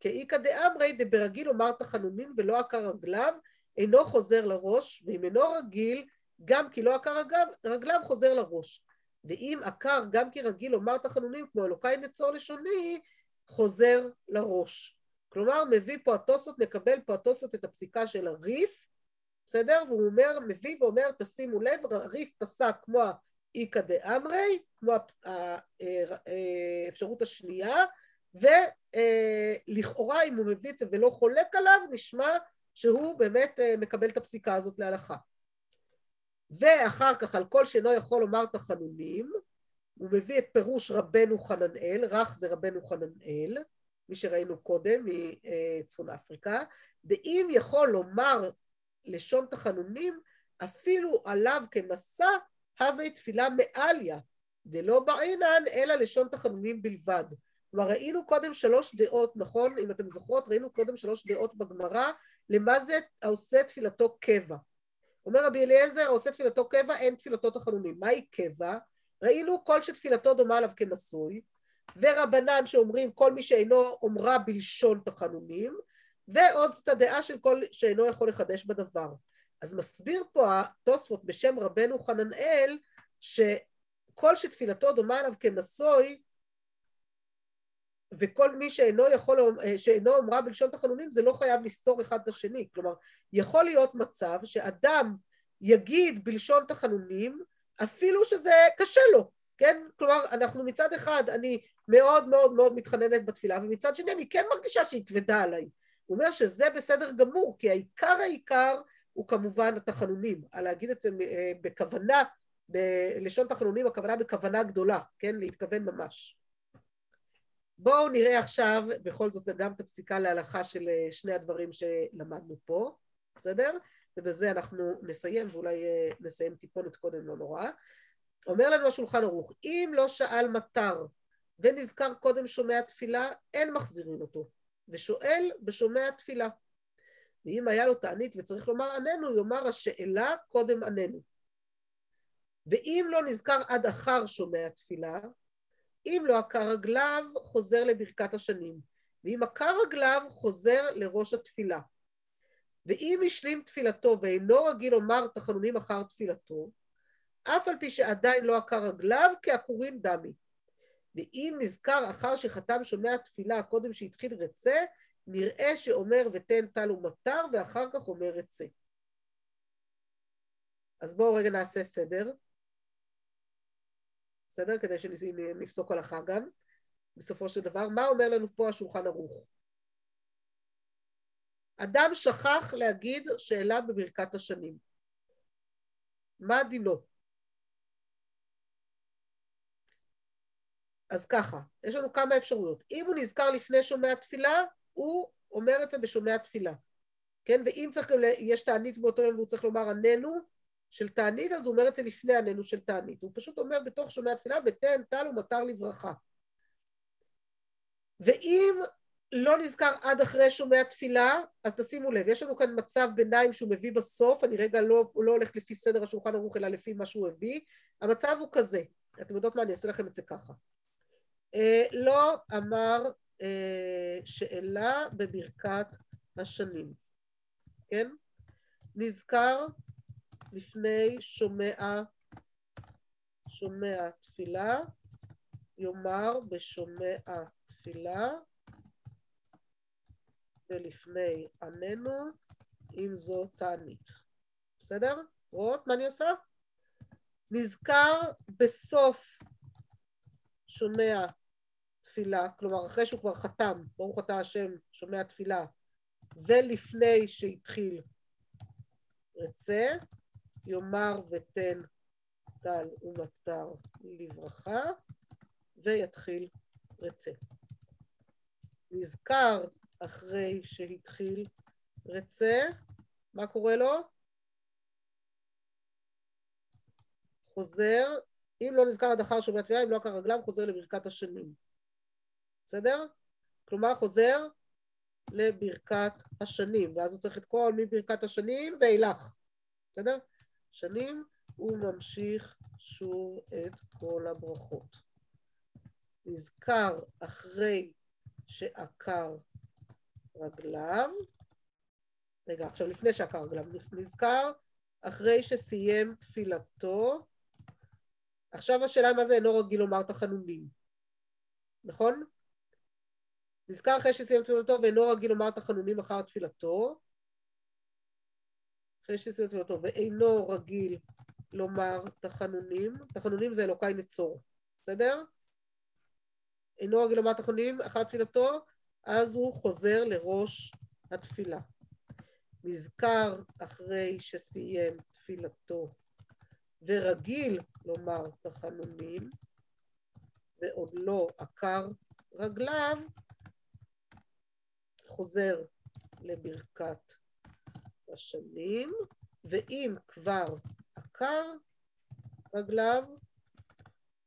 כאיכא דאמרי דברגיל אומר תחנונים ולא עקר רגליו, אינו חוזר לראש, ואם אינו רגיל, גם כי לא עקר רגליו חוזר לראש. ואם עקר גם כי רגיל לומר תחנונים כמו אלוקיי נצור לשוני, חוזר לראש. כלומר, מביא פה התוספות, נקבל פה התוספות את הפסיקה של הריף, בסדר? והוא אומר, מביא ואומר, תשימו לב, הריף פסק כמו האיכא דאמרי, כמו האפשרות השנייה, ולכאורה אם הוא מביא את זה ולא חולק עליו, נשמע שהוא באמת מקבל את הפסיקה הזאת להלכה. ואחר כך על כל שאינו יכול לומר תחנונים, הוא מביא את פירוש רבנו חננאל, רך זה רבנו חננאל, מי שראינו קודם מצפון אפריקה, ואם יכול לומר לשון תחנונים, אפילו עליו כמסע, הווה תפילה מעליה, דלא בעינן, אלא לשון תחנונים בלבד. כלומר, ראינו קודם שלוש דעות, נכון? אם אתם זוכרות, ראינו קודם שלוש דעות בגמרא, למה זה העושה תפילתו קבע. אומר רבי אליעזר, העושה תפילתו קבע, אין תפילתו תחנונים. מהי קבע? ראינו כל שתפילתו דומה עליו כנשוי, ורבנן שאומרים כל מי שאינו אומרה בלשון תחנונים, ועוד את הדעה של כל שאינו יכול לחדש בדבר. אז מסביר פה התוספות בשם רבנו חננאל, שכל שתפילתו דומה עליו כנשוי, וכל מי שאינו יכול, שאינו אומרה בלשון תחנונים זה לא חייב לסתור אחד את השני, כלומר יכול להיות מצב שאדם יגיד בלשון תחנונים אפילו שזה קשה לו, כן? כלומר אנחנו מצד אחד אני מאוד מאוד מאוד מתחננת בתפילה ומצד שני אני כן מרגישה שהיא כבדה עליי, הוא אומר שזה בסדר גמור כי העיקר העיקר הוא כמובן התחנונים, להגיד את זה בכוונה, בלשון תחנונים הכוונה בכוונה גדולה, כן? להתכוון ממש בואו נראה עכשיו בכל זאת גם את הפסיקה להלכה של אה, שני הדברים שלמדנו פה, בסדר? ובזה אנחנו נסיים, ואולי אה, נסיים טיפונת קודם, לא נורא. אומר לנו השולחן ערוך, אם לא שאל מטר ונזכר קודם שומע תפילה, אין מחזירים אותו, ושואל בשומע תפילה. ואם היה לו תענית וצריך לומר עננו, יאמר השאלה קודם עננו. ואם לא נזכר עד אחר שומע תפילה, אם לא עקר רגליו, חוזר לברכת השנים. ואם עקר רגליו, חוזר לראש התפילה. ואם השלים תפילתו ואינו רגיל לומר תחנונים אחר תפילתו, אף על פי שעדיין לא עקר רגליו, כעקורין דמי. ואם נזכר אחר שחתם שומע תפילה קודם שהתחיל רצה, נראה שאומר ותן טל ומטר, ואחר כך אומר רצה. אז בואו רגע נעשה סדר. בסדר? כדי שנפסוק הלכה גם, בסופו של דבר. מה אומר לנו פה השולחן ערוך? אדם שכח להגיד שאלה בברכת השנים. מה דינו? אז ככה, יש לנו כמה אפשרויות. אם הוא נזכר לפני שומע תפילה, הוא אומר את זה בשומע תפילה. כן? ואם צריך גם, יש תענית באותו יום והוא צריך לומר עננו, של תענית, אז הוא אומר את זה לפני עננו של תענית. הוא פשוט אומר בתוך שומע תפילה, ותן טל ומטר לברכה. ואם לא נזכר עד אחרי שומע תפילה, אז תשימו לב, יש לנו כאן מצב ביניים שהוא מביא בסוף, אני רגע לא, לא הולך לפי סדר השולחן ערוך, אלא לפי מה שהוא הביא. המצב הוא כזה, אתם יודעות מה, אני אעשה לכם את זה ככה. אה, לא אמר אה, שאלה בברכת השנים, כן? נזכר לפני שומע, שומע תפילה, יאמר בשומע תפילה, ולפני עננו, אם זו תענית. בסדר? רואות מה אני עושה? נזכר בסוף שומע תפילה, כלומר אחרי שהוא כבר חתם, ברוך אתה השם, שומע תפילה, ולפני שהתחיל רצה, יאמר ותן טל ומטר לברכה, ויתחיל רצה. נזכר אחרי שהתחיל רצה, מה קורה לו? חוזר, אם לא נזכר עד אחר שומע תפילה, אם לא עקר רגליו, חוזר לברכת השנים. בסדר? כלומר, חוזר לברכת השנים, ואז הוא צריך את כל מברכת השנים ואילך. בסדר? שנים, הוא ממשיך שוב את כל הברכות. נזכר אחרי שעקר רגליו, רגע, עכשיו לפני שעקר רגליו, נזכר אחרי שסיים תפילתו, עכשיו השאלה מה זה אינו רגיל לומר תחנונים, נכון? נזכר אחרי שסיים תפילתו ואינו רגיל לומר תחנונים אחר תפילתו, אחרי שסיים תפילתו ואינו רגיל לומר תחנונים, תחנונים זה אלוקיי נצור, בסדר? אינו רגיל לומר תחנונים אחר תפילתו, אז הוא חוזר לראש התפילה. נזכר אחרי שסיים תפילתו ורגיל לומר תחנונים, ועוד לא עקר רגליו, חוזר לברכת השנים, ואם כבר עקר רגליו,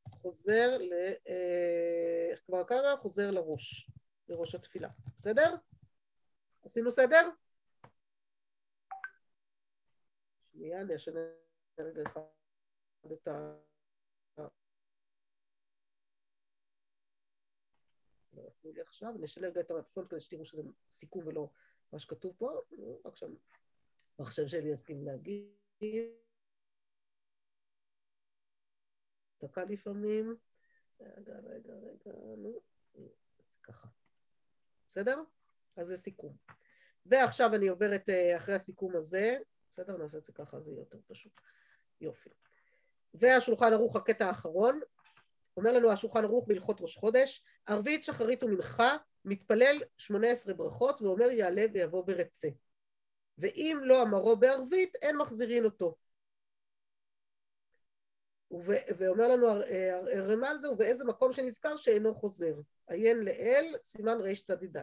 חוזר ל... אה, כבר עקר רגליו, חוזר לראש, לראש התפילה. בסדר? עשינו סדר? שנייה, אני אשנה רגע אחד את ה... לא עכשיו, אני אשנה רגע את הפונט כדי שתראו שזה סיכום ולא מה שכתוב פה, רק שם המחשב שלי יסכים להגיד. דקה לפעמים. רגע, רגע, רגע, נו, ככה. בסדר? אז זה סיכום. ועכשיו אני עוברת אה, אחרי הסיכום הזה, בסדר? נעשה את זה ככה, זה יהיה יותר פשוט. יופי. והשולחן ערוך, הקטע האחרון, אומר לנו השולחן ערוך בהלכות ראש חודש, ערבית, שחרית ומנחה, מתפלל שמונה עשרה ברכות ואומר יעלה ויבוא ברצה. ואם לא אמרו בערבית, אין מחזירין אותו. ואומר לנו הרמ"ל זה, ובאיזה מקום שנזכר שאינו חוזר. עיין לאל, סימן רצ"ד.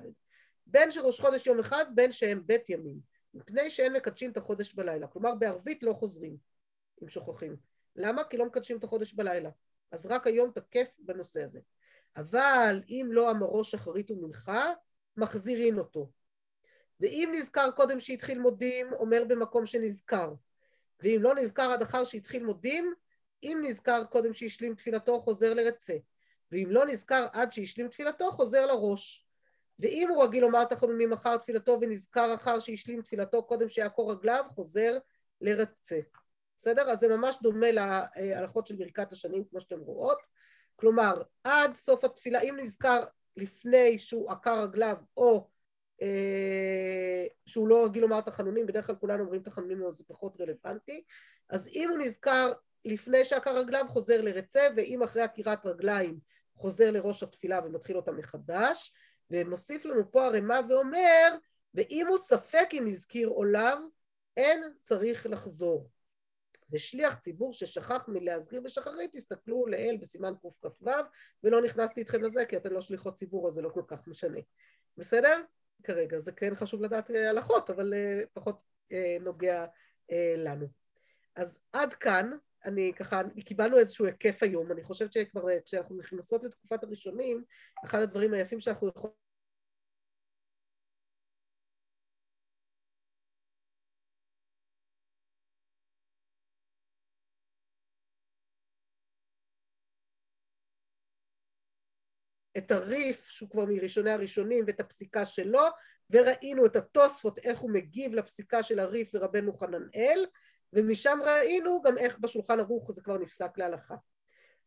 בין שראש חודש יום אחד, בין שהם בית ימים. מפני שהם מקדשים את החודש בלילה. כלומר, בערבית לא חוזרים, אם שוכחים. למה? כי לא מקדשים את החודש בלילה. אז רק היום תקף בנושא הזה. אבל אם לא אמרו שחרית ומנחה, מחזירין אותו. ואם נזכר קודם שהתחיל מודים, אומר במקום שנזכר. ואם לא נזכר עד אחר שהתחיל מודים, אם נזכר קודם שהשלים תפילתו, חוזר לרצה. ואם לא נזכר עד שהשלים תפילתו, חוזר לראש. ואם הוא רגיל לומר תחנונים אחר תפילתו ונזכר אחר שהשלים תפילתו קודם שיעקור רגליו, חוזר לרצה. בסדר? אז זה ממש דומה להלכות של ברכת השנים, כמו שאתם רואות. כלומר, עד סוף התפילה, אם נזכר לפני שהוא עקר רגליו, או אה, שהוא לא רגיל לומר תחנונים, בדרך כלל כולנו אומרים תחנונים, אבל זה פחות רלוונטי, אז אם הוא נזכר לפני שעקר רגליו, חוזר לרצה, ואם אחרי עקירת רגליים חוזר לראש התפילה ומתחיל אותה מחדש, ומוסיף לנו פה הרמ"א ואומר, ואם הוא ספק אם הזכיר עולב, אין צריך לחזור. ושליח ציבור ששכח מלהזכיר בשחרית, תסתכלו לאל בסימן קכ"ו, ולא נכנסתי איתכם לזה, כי אתם לא שליחות ציבור, אז זה לא כל כך משנה. בסדר? כרגע. זה כן חשוב לדעת אה, הלכות, אבל אה, פחות אה, נוגע לנו. אז עד כאן, אני ככה, קיבלנו איזשהו היקף היום, אני חושבת שכבר כשאנחנו נכנסות לתקופת הראשונים, אחד הדברים היפים שאנחנו יכולים את הריף, שהוא כבר מראשוני הראשונים, ואת הפסיקה שלו, וראינו את התוספות, איך הוא מגיב לפסיקה של הריף ורבנו חננאל, ומשם ראינו גם איך בשולחן ערוך זה כבר נפסק להלכה.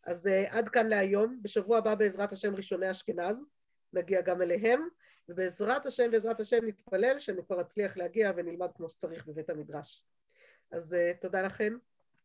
אז uh, עד כאן להיום, בשבוע הבא בעזרת השם ראשוני אשכנז, נגיע גם אליהם, ובעזרת השם, בעזרת השם נתפלל שאני כבר אצליח להגיע ונלמד כמו שצריך בבית המדרש. אז uh, תודה לכם.